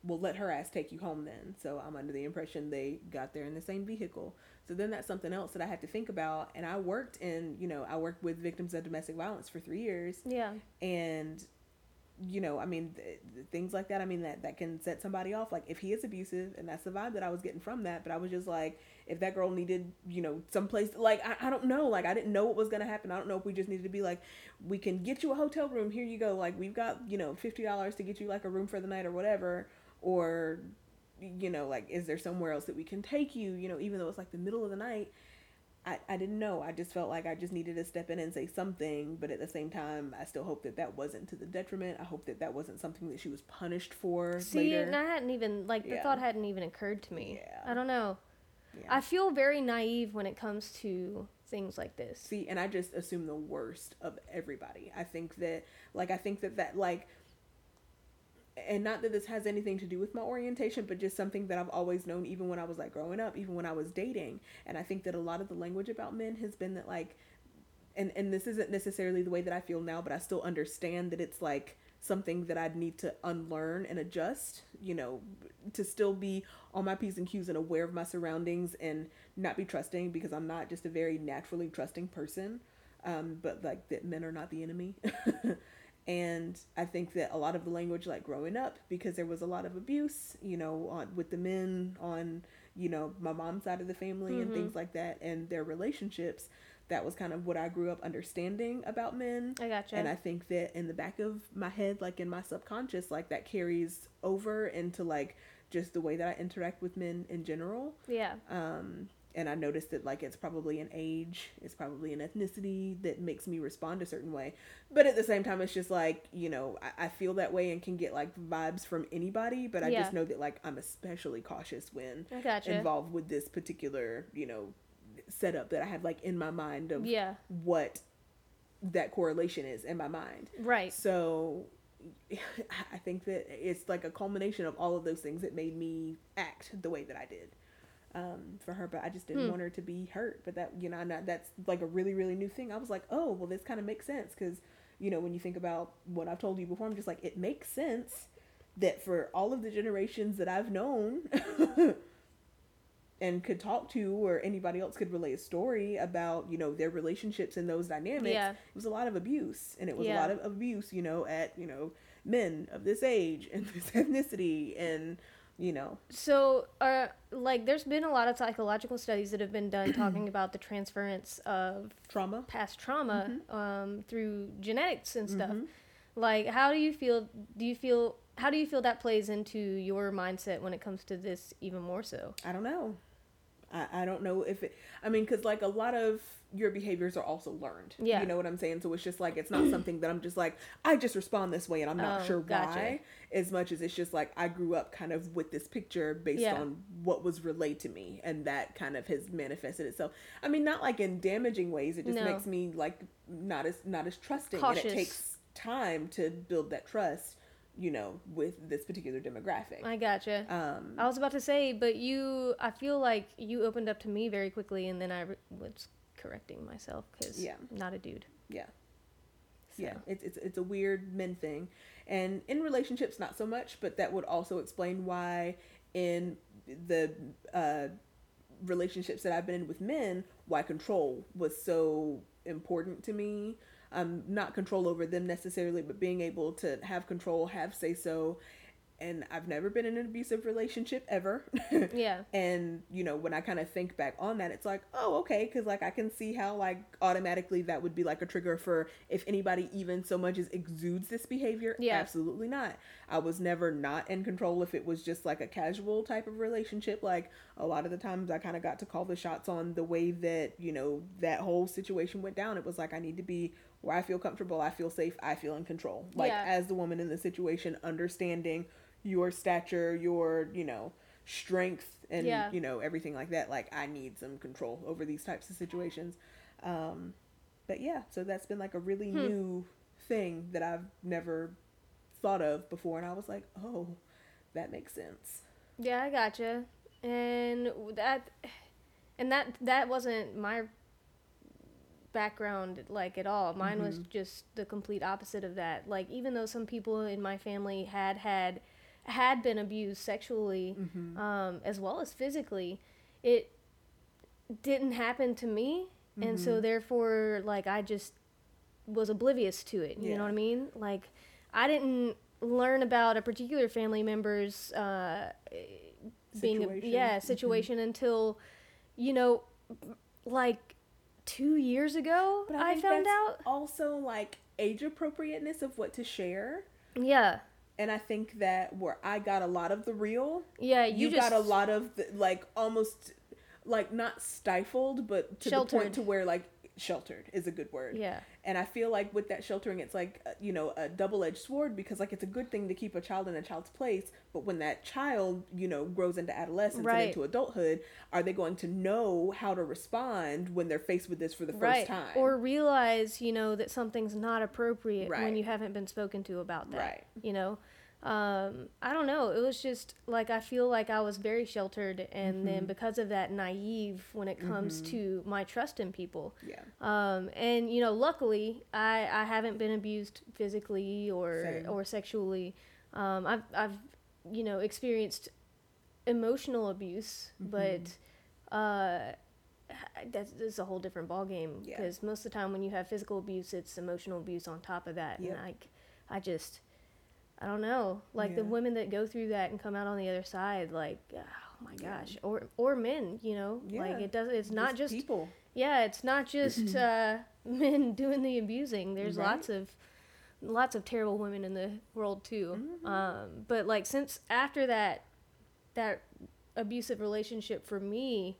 "Well, let her ass take you home then." So I'm under the impression they got there in the same vehicle. So then that's something else that I had to think about. And I worked in, you know, I worked with victims of domestic violence for three years.
Yeah.
And, you know, I mean, th- th- things like that, I mean, that, that can set somebody off. Like, if he is abusive, and that's the vibe that I was getting from that. But I was just like, if that girl needed, you know, someplace, like, I, I don't know. Like, I didn't know what was to happen. I don't know if we just needed to be like, we can get you a hotel room. Here you go. Like, we've got, you know, $50 to get you, like, a room for the night or whatever. Or, you know, like, is there somewhere else that we can take you, you know, even though it's like the middle of the night? I, I didn't know. I just felt like I just needed to step in and say something, but at the same time, I still hope that that wasn't to the detriment. I hope that that wasn't something that she was punished for
See,
later.
and I hadn't even like the
Yeah.
thought hadn't even occurred to me.
Yeah.
I don't know.
Yeah.
I feel very naive when it comes to things like this.
See, and I just assume the worst of everybody. I think that, like, I think that that, like, and not that this has anything to do with my orientation, but just something that I've always known, even when I was like growing up, even when I was dating. And I think that a lot of the language about men has been that, like, and and this isn't necessarily the way that I feel now, but I still understand that it's like something that I'd need to unlearn and adjust, you know, to still be on my P's and Q's and aware of my surroundings and not be trusting because I'm not just a very naturally trusting person. Um, but like that men are not the enemy. and I think that a lot of the language like growing up because there was a lot of abuse, you know, on with the men on, you know, my mom's side of the family and
Mhm.
things like that and their relationships. That was kind of what I grew up understanding about men.
I gotcha.
And I think that in the back of my head, like in my subconscious, like that carries over into like just the way that I interact with men in general.
yeah.
Um, and I noticed that like it's probably an age, it's probably an ethnicity that makes me respond a certain way. But at the same time, it's just like, you know, I, I feel that way and can get like vibes from anybody, but I
Yeah.
just know that like I'm especially cautious when
gotcha.
involved with this particular, you know, setup that I have like in my mind of
Yeah.
what that correlation is in my mind.
Right.
So I think that it's like a culmination of all of those things that made me act the way that I did um, for her. But I just didn't
Hmm.
want her to be hurt. But that, you know, not, that's like a really, really new thing. I was like, oh, well, this kind of makes sense. Because, you know, when you think about what I've told you before, I'm just like, it makes sense that for all of the generations that I've known and could talk to or anybody else could relay a story about you know their relationships and those dynamics
Yeah.
it was a lot of abuse and it was
Yeah.
a lot of abuse you know at you know men of this age and this ethnicity and you know
So, uh, like, there's been a lot of psychological studies that have been done talking about the transference of
trauma
past trauma um, through genetics and stuff.
Mhm.
Like, how do you feel? Do you feel? How do you feel that plays into your mindset when it comes to this even more so?
i don't know i, I don't know if it i mean because like a lot of your behaviors are also learned
Yeah.
you know what i'm saying so it's just like it's not mm. something that i'm just like i just respond this way and i'm not
Oh,
sure
gotcha.
why as much as it's just like i grew up kind of with this picture based
Yeah.
on what was relayed to me and that kind of has manifested itself i mean not like in damaging ways it just
No.
makes me like not as not as trusting
Cautious.
and it takes time to build that trust you know with this particular demographic
I gotcha.
um
I was about to say, but you, I feel like you opened up to me very quickly, and then I re- was correcting myself because
Yeah.
not a dude.
Yeah.
So.
Yeah, it's, it's it's a weird men thing, and in relationships not so much, but that would also explain why in the uh, relationships that I've been in with men, why control was so important to me. Um, not control over them necessarily, but being able to have control, have say so. And I've never been in an abusive relationship ever.
Yeah.
and you know when i kind of think back on that it's like oh okay because like i can see how like automatically that would be like a trigger for if anybody even so much as exudes this behavior
Yeah.
absolutely not i was never not in control if it was just like a casual type of relationship like a lot of the times i kind of got to call the shots on the way that you know that whole situation went down it was like i need to be where i feel comfortable i feel safe i feel in control like
Yeah.
as the woman in the situation understanding your stature your you know strength and
Yeah.
you know everything like that like i need some control over these types of situations um but yeah so that's been like a really
Hmm.
new thing that i've never thought of before and i was like oh that makes sense
Yeah, I gotcha. And that, and that that wasn't my background like at all. Mine was just the complete opposite of that. Like even though some people in my family had had had been abused sexually, um, as well as physically, it didn't happen to me, and so therefore, like I just was oblivious to it. You
Yeah.
know what I mean? Like I didn't learn about a particular family member's uh, being a, yeah
Mhm.
situation until you know like two years ago
but
I,
think
found out.
also like age appropriateness of what to share.
Yeah.
And i think that where i got a lot of the real
yeah
you,
you, just
got a lot of the, like almost like not stifled, but to the point to where like sheltered is a good word.
Yeah.
And I feel like with that sheltering, it's like uh, you know a double edged sword because like it's a good thing to keep a child in a child's place, but when that child you know grows into adolescence
Right.
and into adulthood, are they going to know how to respond when they're faced with this for the first
right.
time?
Or realize, you know, that something's not appropriate when you haven't been spoken to about that.
Right.
You know? Um, I don't know. It was just like I feel like I was very sheltered and
Mm-hmm.
then because of that naive when it comes to my trust in people.
yeah,
Um, and you know, luckily, I, I haven't been abused physically or
Same.
or sexually. Um, I've I've you know experienced emotional abuse,
Mm-hmm.
but uh, that's, that's a whole different ballgame
Yeah.
because most of the time when you have physical abuse, it's emotional abuse on top of that,
Yep.
and like I just I don't know, like the women that go through that and come out on the other side, like oh my
Yeah.
gosh, or or men, you know, like it does. It's not just
people.
yeah, it's not just uh, men doing the abusing. There's
Right.
lots of lots of terrible women in the world too.
Mm-hmm.
Um, but like since after that that abusive relationship for me,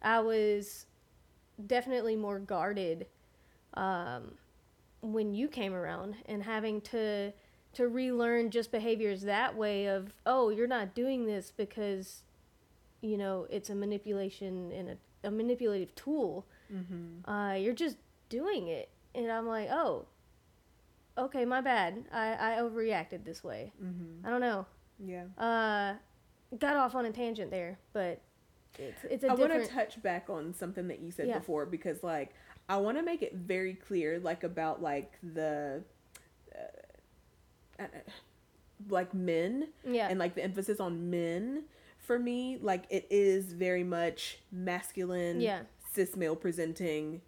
I was definitely more guarded um, when you came around and having to to relearn just behaviors that way of oh you're not doing this because you know it's a manipulation and a, a manipulative tool
Mm-hmm.
uh, you're just doing it and i'm like oh okay my bad i, I overreacted this way
Mm-hmm.
i don't know
Yeah.
uh, got off on a tangent there but it's, it's a
I want to touch back on something that you said
Yeah.
before because like I want to make it very clear like about like the Uh, like men
yeah
and like the emphasis on men for me like it is very much masculine
Yeah.
cis male presenting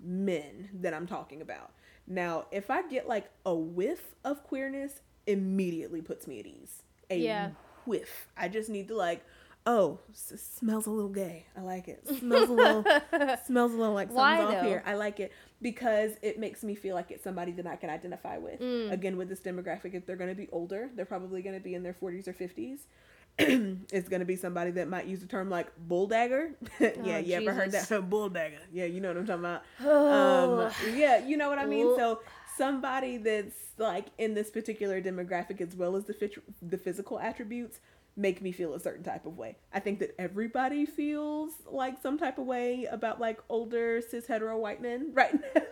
men that I'm talking about. Now, if I get like a whiff of queerness, immediately puts me at ease. A
Yeah.
whiff. I just need to like, oh, smells a little gay. I like it. Smells a little, smells a little like something's
Why,
off
though?
here. I like it because it makes me feel like it's somebody that I can identify with.
Mm.
Again, with this demographic, if they're going to be older, they're probably going to be in their 40s or 50s. it's going to be somebody that might use the term like bull dagger. yeah,
Oh,
you ever heard that? bull dagger. Yeah, you know what I'm talking about.
Oh.
Um, yeah, you know what I mean.
Well-
So somebody that's like in this particular demographic, as well as the fit- the physical attributes, make me feel a certain type of way. I think that everybody feels like some type of way about like older cis hetero white men right now.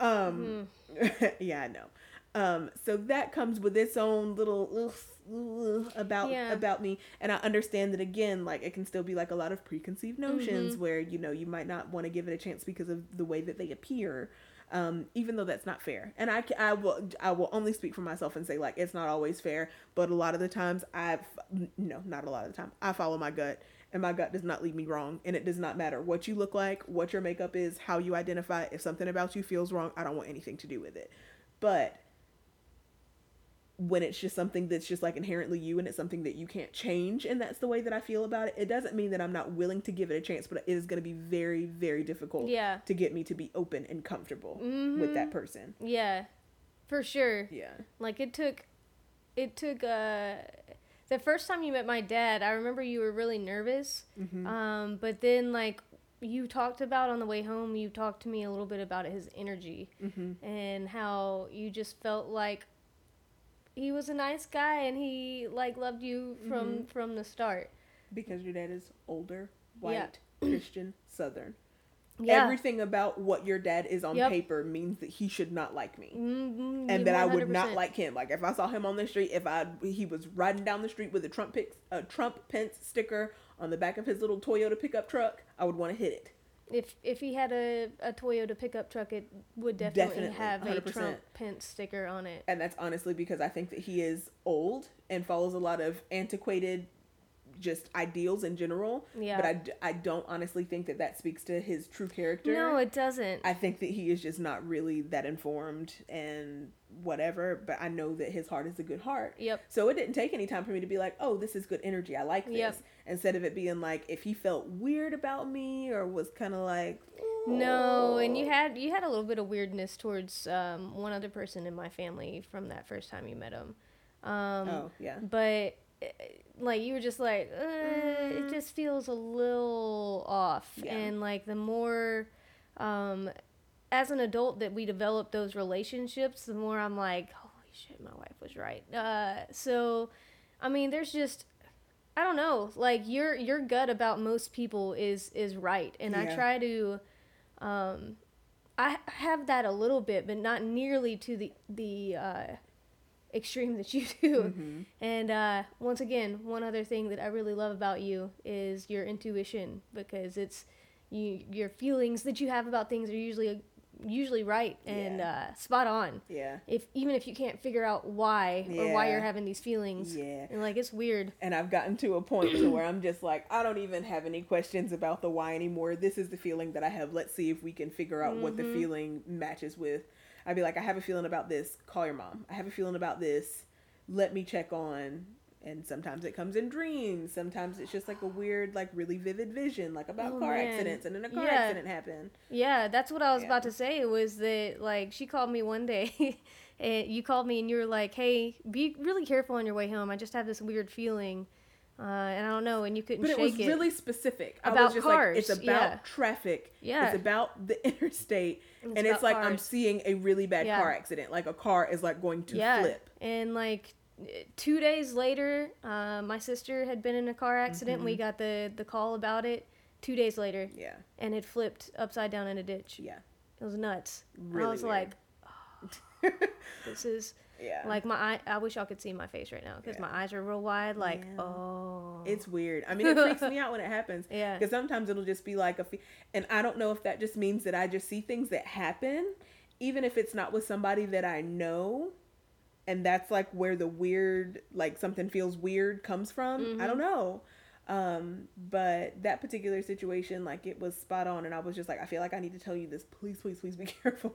um, yeah, I know. Um, so that comes with its own little oof, ooh, about
Yeah.
about me, and I understand that again. Like it can still be like a lot of preconceived notions
Mm-hmm.
where you know you might not want to give it a chance because of the way that they appear, um, even though that's not fair. And I, I will I will only speak for myself and say like it's not always fair, but a lot of the times I've no not a lot of the time I follow my gut. And my gut does not lead me wrong. And it does not matter what you look like, what your makeup is, how you identify. If something about you feels wrong, I don't want anything to do with it. But when it's just something that's just like inherently you and it's something that you can't change and that's the way that I feel about it, it doesn't mean that I'm not willing to give it a chance, but it is going to be very, very difficult
Yeah.
to get me to be open and comfortable with that person.
yeah for sure
Yeah.
Like it took, it took. Uh, the first time you met my dad, I remember you were really nervous.
Mm-hmm.
Um, but then like you talked about on the way home, you talked to me a little bit about his energy
Mm-hmm.
and how you just felt like he was a nice guy and he like loved you from
Mm-hmm.
from the start.
Because your dad is older, white,
Yeah.
Christian, Southern.
Yeah.
Everything about what your dad is on
Yep.
paper means that he should not like me.
Mhm,
and that I would not like him. Like if I saw him on the street, if I he was riding down the street with a Trump pic, a Trump Pence sticker on the back of his little Toyota pickup truck, I would want to hit it.
If if he had a, a Toyota pickup truck, it would definitely,
Definitely,
have a
100%.
Trump Pence sticker on it.
And that's honestly because I think that he is old and follows a lot of antiquated just ideals in general.
Yeah.
But I, I don't honestly think that that speaks to his true character.
No, it doesn't.
I think that he is just not really that informed and whatever, but I know that his heart is a good heart.
Yep.
So it didn't take any time for me to be like, oh, this is good energy. I like this.
Yep.
Instead of it being like, if he felt weird about me or was kind of like,
No, and you had you had a little bit of weirdness towards um, one other person in my family from that first time you met him. Um,
Oh, yeah.
But like you were just like uh, it
Mm.
just feels a little off
Yeah.
and like the more um as an adult that we develop those relationships the more i'm like holy shit my wife was right uh so i mean there's just i don't know like your your gut about most people is is right and i try to um i have that a little bit but not nearly to the the uh extreme that you do
Mhm.
and uh, once again, one other thing that I really love about you is your intuition because it's you your feelings that you have about things are usually usually right and uh, spot on.
Yeah.
If even if you can't figure out why or why you're having these feelings,
Yeah.
and like it's weird.
And I've gotten to a point to where I'm just like, I don't even have any questions about the why anymore. This is the feeling that I have. Let's see if we can figure out what the
Mhm.
feeling matches with. I'd be like, I have a feeling about this. Call your mom. I have a feeling about this. Let me check on. And sometimes it comes in dreams. Sometimes it's just like a weird, like really vivid vision, like about
Oh,
car
man.
accidents, and then a car
Yeah.
accident happened.
Yeah, that's what I was
Yeah.
about to say. Was that like she called me one day, and you called me and you were like, "Hey, be really careful on your way home. I just have this weird feeling, uh, and I don't know." And you couldn't
But it was really specific. I
About
was just like, it's about
yeah.
traffic.
Yeah.
It's about the interstate.
And
and
it's
it's like I'm seeing a really bad
Yeah.
car accident. Like a car is like going to
yeah.
flip.
And like two days later, uh, my sister had been in a car accident. We
Mm-hmm.
got the the call about it two days later,
Yeah.
and it flipped upside down in a ditch.
Yeah.
It was nuts.
Really
I was
weird.
like, this is
yeah.
like my eye. I wish y'all could see my face right now because
Yeah.
my eyes are real wide. Like,
Yeah.
oh,
it's weird. I mean, it freaks me out when it happens.
yeah,
Because sometimes it'll just be like a, fe- and I don't know if that just means that I just see things that happen, even if it's not with somebody that I know, and that's like where the weird, like something feels weird comes from. I don't know, um, but that particular situation, like it was spot on, and I was just like, I feel like I need to tell you this. Please, please, please be careful.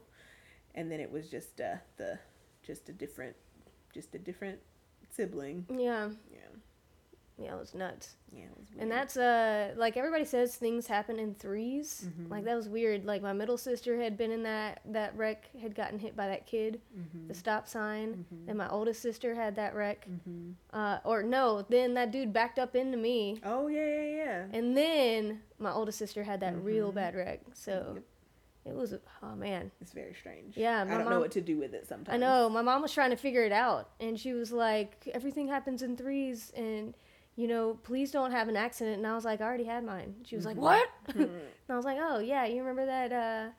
And then it was just uh, the, just a different, just a different sibling.
yeah,
Yeah,
yeah. It was nuts.
yeah. It was
And that's uh like everybody says things happen in 3s
Mhm.
Like that was weird. Like my middle sister had been in that that wreck, had gotten hit by that kid,
Mhm.
the stop sign.
Mhm.
Then my oldest sister had that wreck.
Mhm.
Uh, or no, then that dude backed up into me,
Oh yeah, yeah, yeah.
and then my oldest sister had that real
Mhm.
bad wreck. So
Yep.
it was oh man.
It's very strange.
Yeah,
I don't know what to do with it sometimes.
I know. My mom was trying to figure it out, and she was like, "Everything happens in threes, and you know, please don't have an accident." And I was like, "I already had mine." She was like, "What?"
Mhm.
and I was like, "Oh yeah, you remember that? Uh,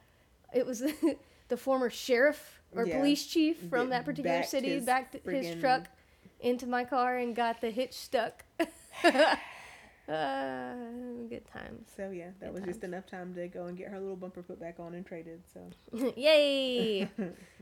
it was the former sheriff or
Yeah.
police chief from that particular
backed
city
his
backed his
friggin-
truck into my car and got the hitch stuck." uh, good times.
So yeah, that
Good
was just enough time to go and get her little bumper put back on and traded. So
Yay!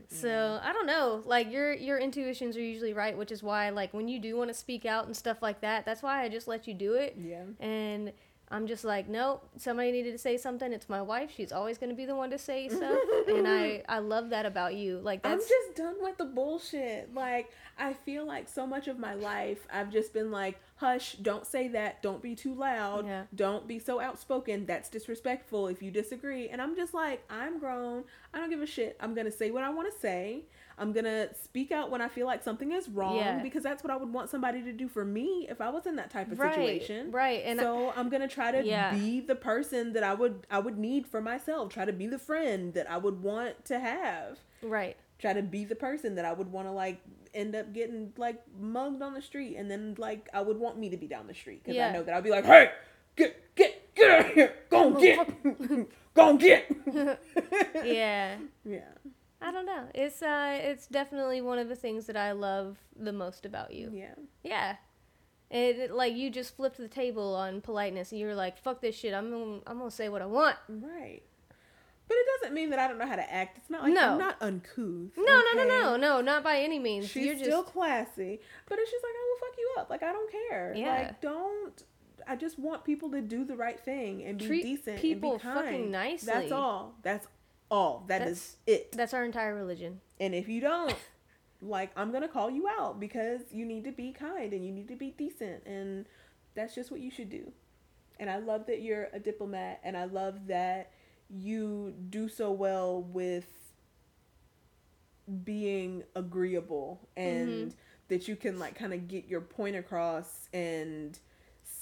So I don't know. Like your your intuitions are usually right, which is why like when you do want to speak out and stuff like that, that's why I just let you do it.
yeah,
And I'm just like, nope. Somebody needed to say something. It's my wife. She's always gonna be the one to say stuff, and I I love that about you. Like
I'm
that's
just done with the bullshit. Like I feel like so much of my life I've just been like, hush, don't say that, don't be too loud,
Yeah.
don't be so outspoken. That's disrespectful if you disagree. And I'm just like, I'm grown. I don't give a shit. I'm gonna say what I want to say. I'm gonna speak out when I feel like something is wrong
Yeah.
because that's what I would want somebody to do for me if I was in that type of
right,
situation.
right. And I-
so I'm gonna try to
Yeah.
be the person that I would I would need for myself. Try to be the friend that I would want to have.
right.
Try to be the person that I would want to like end up getting like mugged on the street, and then like I would want me to be down the street because
Yeah.
I know that I'd be like, hey, get get get out of here, go and get, go and get.
Yeah.
yeah.
I don't know. It's uh, it's definitely one of the things that I love the most about you.
Yeah.
Yeah. It, it- like you just flipped the table on politeness and you were like, "Fuck this shit. I'm gonna, I'm gonna say what I want."
Right. But it doesn't mean that I don't know how to act. It's not like
No.
I'm not uncouth.
No, no, no, no, no, not by any means.
She's
You're
still
just
classy, but it's just like I will fuck you up. Like I don't care.
Yeah.
Like don't. I just want people to do the right thing and be
Treat
decent
people
and be kind.
fucking nicely.
That's all. That's all. That is
That's-
it.
that's our entire religion.
And if you don't, like I'm gonna call you out because you need to be kind and you need to be decent and that's just what you should do. And I love that you're a diplomat and I love that you do so well with being agreeable and mm-hmm. that you can like kind of get your point across and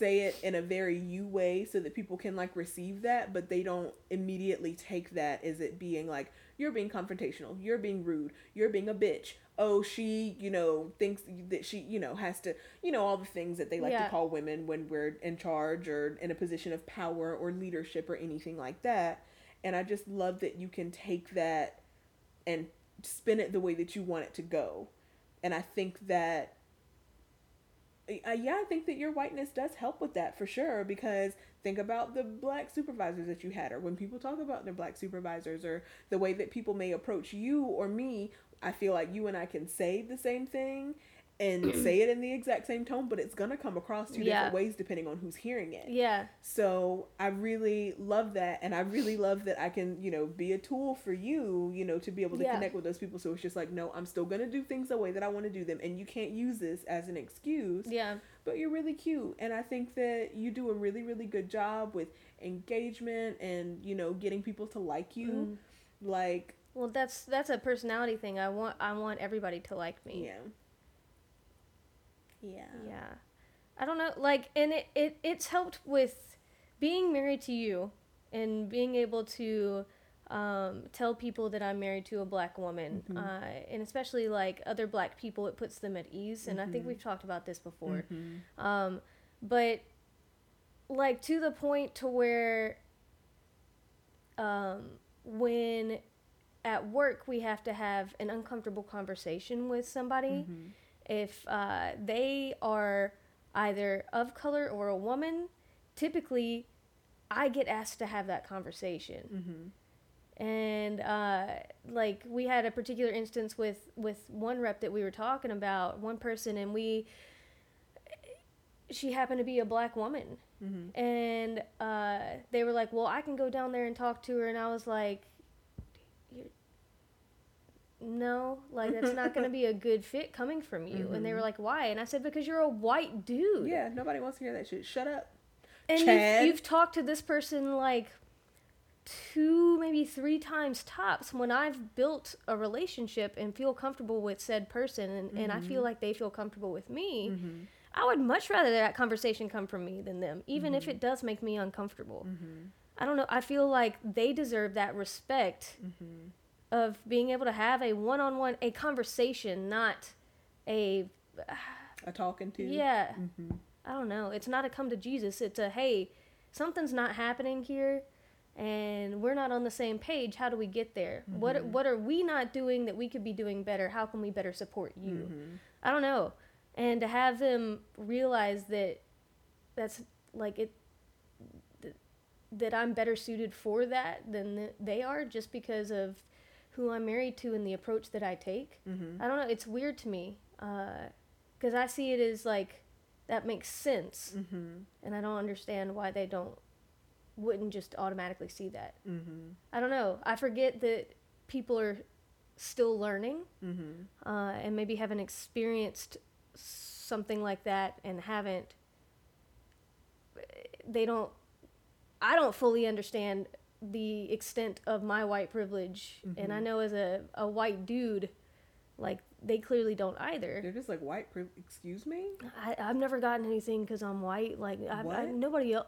say it in a very you way so that people can like receive that but they don't immediately take that as it being like you're being confrontational. You're being rude. You're being a bitch. Oh she you know thinks that she you know has to you know all the things that they like
Yeah.
to call women when we're in charge or in a position of power or leadership or anything like that. And i just love that you can take that and spin it the way that you want it to go. And i think that uh, yeah, I think that your whiteness does help with that for sure because think about the black supervisors that you had, or when people talk about their black supervisors, or the way that people may approach you or me. I feel like you and I can say the same thing and say it in the exact same tone, but it's gonna come across two
Yeah.
different ways depending on who's hearing it.
Yeah.
So I really love that, and I really love that I can, you know, be a tool for you, you know, to be able to
Yeah.
connect with those people. So it's just like, no, I'm still gonna do things the way that I want to do them, and you can't use this as an excuse.
Yeah.
But you're really cute, and I think that you do a really, really good job with engagement and you know getting people to like you.
Mm.
Like,
Well, that's that's a personality thing. I want I want everybody to like me.
yeah, yeah,
Yeah. I don't know, like, and it, it it's helped with being married to you and being able to um, tell people that I'm married to a black woman,
Mhm.
uh, and especially like other black people, it puts them at ease. And I think
Mhm.
we've talked about this before.
Mhm.
Um, but like to the point to where um, when at work we have to have an uncomfortable conversation with somebody
Mhm.
If uh, they are either of color or a woman typically i get asked to have that conversation
Mhm.
and uh, like we had a particular instance with with one rep that we were talking about one person and we she happened to be a black woman
Mhm.
and uh, they were like well i can go down there and talk to her and i was like. No like that's not going to be a good fit coming from you and they were
Mhm.
like why and i said because you're a white dude
Yeah, nobody wants to hear that shit. Shut up.
and
Chad.
you've, you've talked to this person like two, maybe three times tops when I've built a relationship and feel comfortable with said person and, and I feel
Mhm.
like they feel comfortable with me.
Mhm.
I would much rather that conversation come from me than them, even if it does make me uncomfortable. I don't know. I feel like they deserve that respect
Mhm.
Of being able to have a one on one, a conversation, not a,
A talking to.
yeah.
Mhm.
I don't know. It's not a come to Jesus. It's a hey, something's not happening here, and we're not on the same page. How do we get there? What
Mhm.
What are we not doing that we could be doing better? How can we better support you?
Mhm.
I don't know. And to have them realize that that's like it that I'm better suited for that than th- they are just because of who I'm married to and the approach that I take.
Mhm.
I don't know. It's weird to me because I see it as like that makes sense,
Mhm.
and I don't understand why they don't wouldn't just automatically see that.
Mhm.
I don't know. I forget that people are still learning
Mhm.
uh, and maybe haven't experienced something like that and haven't. They don't. I don't fully understand the extent of my white privilege, and I
Mhm.
know as a, a white dude, like they clearly don't either.
They're just like white. Priv- excuse me.
I, I've never gotten anything because I'm white. Like I, I, nobody else.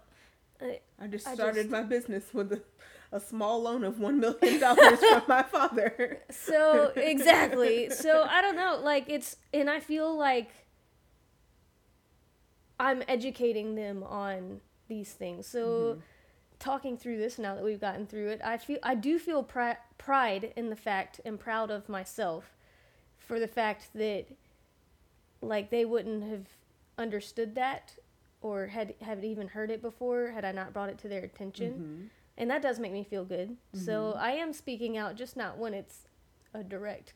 I just
I
started
just-
my business with a, a small loan of one million dollars from my father.
So exactly. So I don't know. Like it's, and I feel like I'm educating them on these things. So
Mhm.
Talking through this now that we've gotten through it, I feel I do feel pri- pride in the fact and proud of myself for the fact that like they wouldn't have understood that or had had even heard it before had I not brought it to their attention.
Mhm.
And that does make me feel good. So
Mhm.
I am speaking out just not when it's a direct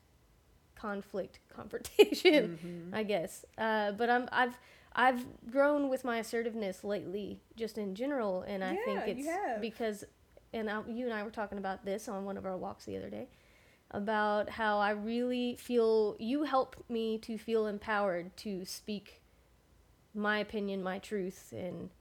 conflict confrontation,
Mhm.
I guess. Uh, but I'm I've I've grown with my assertiveness lately, just in general, and I think
Yeah, you
it's because, and I, you and I were talking about this on one of our walks the other day, about how I really feel you help me to feel empowered to speak my opinion, my truth, and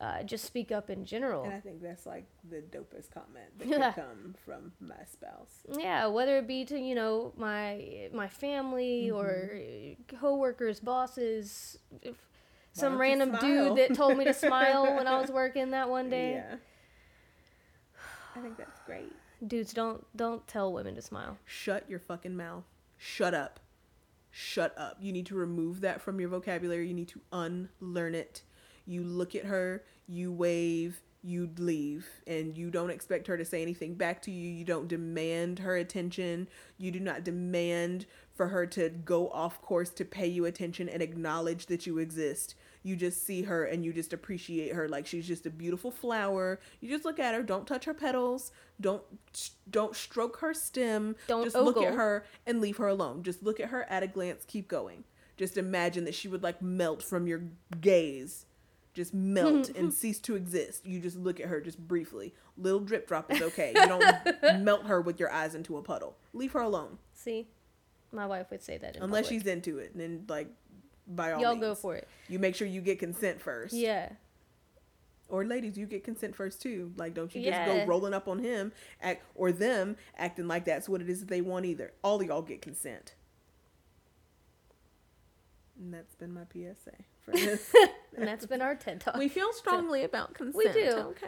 uh, just speak up in general.
And I think that's like the dopest comment that could come from my spouse.
Yeah, whether it be to you know my my family
Mm-hmm.
or coworkers, bosses, if some random dude that told me to smile when I was working that one day.
Yeah. I think that's great.
Dudes, don't don't tell women to smile.
Shut your fucking mouth. Shut up. Shut up. You need to remove that from your vocabulary. You need to unlearn it. You look at her, you wave, you leave, and you don't expect her to say anything back to you. You don't demand her attention. You do not demand for her to go off course to pay you attention and acknowledge that you exist. You just see her and you just appreciate her like she's just a beautiful flower. You just look at her, don't touch her petals, don't don't stroke her stem.
Don't
just look at her and leave her alone. Just look at her at a glance, keep going. Just imagine that she would like melt from your gaze. Just melt and cease to exist. You just look at her just briefly. Little drip drop is okay. You don't melt her with your eyes into a puddle. Leave her alone.
See, my wife would say that. In
Unless
public.
she's into it. And then like by all
y'all
means.
go for it.
You make sure you get consent first.
Yeah,
Or ladies, you get consent first too. Like, don't you just
Yeah.
go rolling up on him act or them acting like that's what it is that they want either. All of y'all get consent. And that's been my PSA for this.
and that's been our TED talk.
we feel strongly about consent.
We do.
Okay.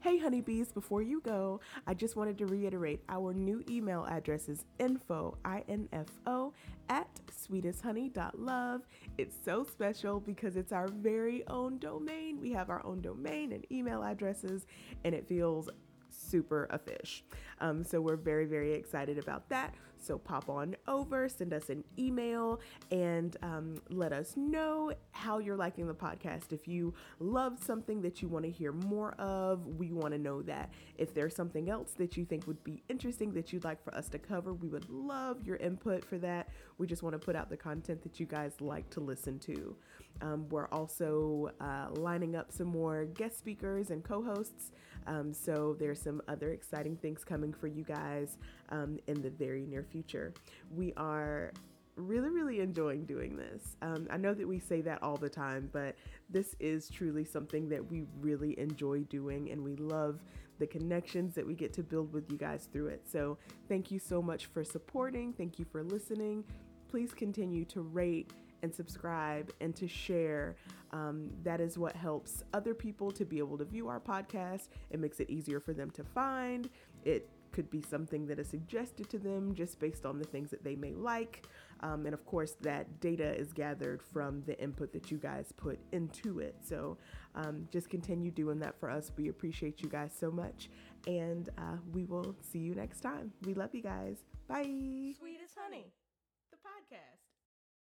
Hey honeybees, before you go, I just wanted to reiterate our new email address is info, I-N-F-O, at sweetesthoney.love. It's so special because it's our very own domain. We have our own domain and email addresses, and it feels super a fish. Um, so we're very, very excited about that. So pop on over, send us an email, and um, let us know how you're liking the podcast. If you love something that you want to hear more of, we want to know that. If there's something else that you think would be interesting that you'd like for us to cover, we would love your input for that. We just want to put out the content that you guys like to listen to. Um, we're also uh, lining up some more guest speakers and co hosts. Um, so there's some other exciting things coming for you guys um, in the very near future. We are really, really enjoying doing this. Um, I know that we say that all the time, but this is truly something that we really enjoy doing, and we love the connections that we get to build with you guys through it. So thank you so much for supporting. Thank you for listening. Please continue to rate and subscribe and to share. Um, that is what helps other people to be able to view our podcast. It makes it easier for them to find. It could be something that is suggested to them just based on the things that they may like. Um, and of course, that data is gathered from the input that you guys put into it. So um, just continue doing that for us. We appreciate you guys so much. And uh, we will see you next time. We love you guys. Bye.
Sweet as honey.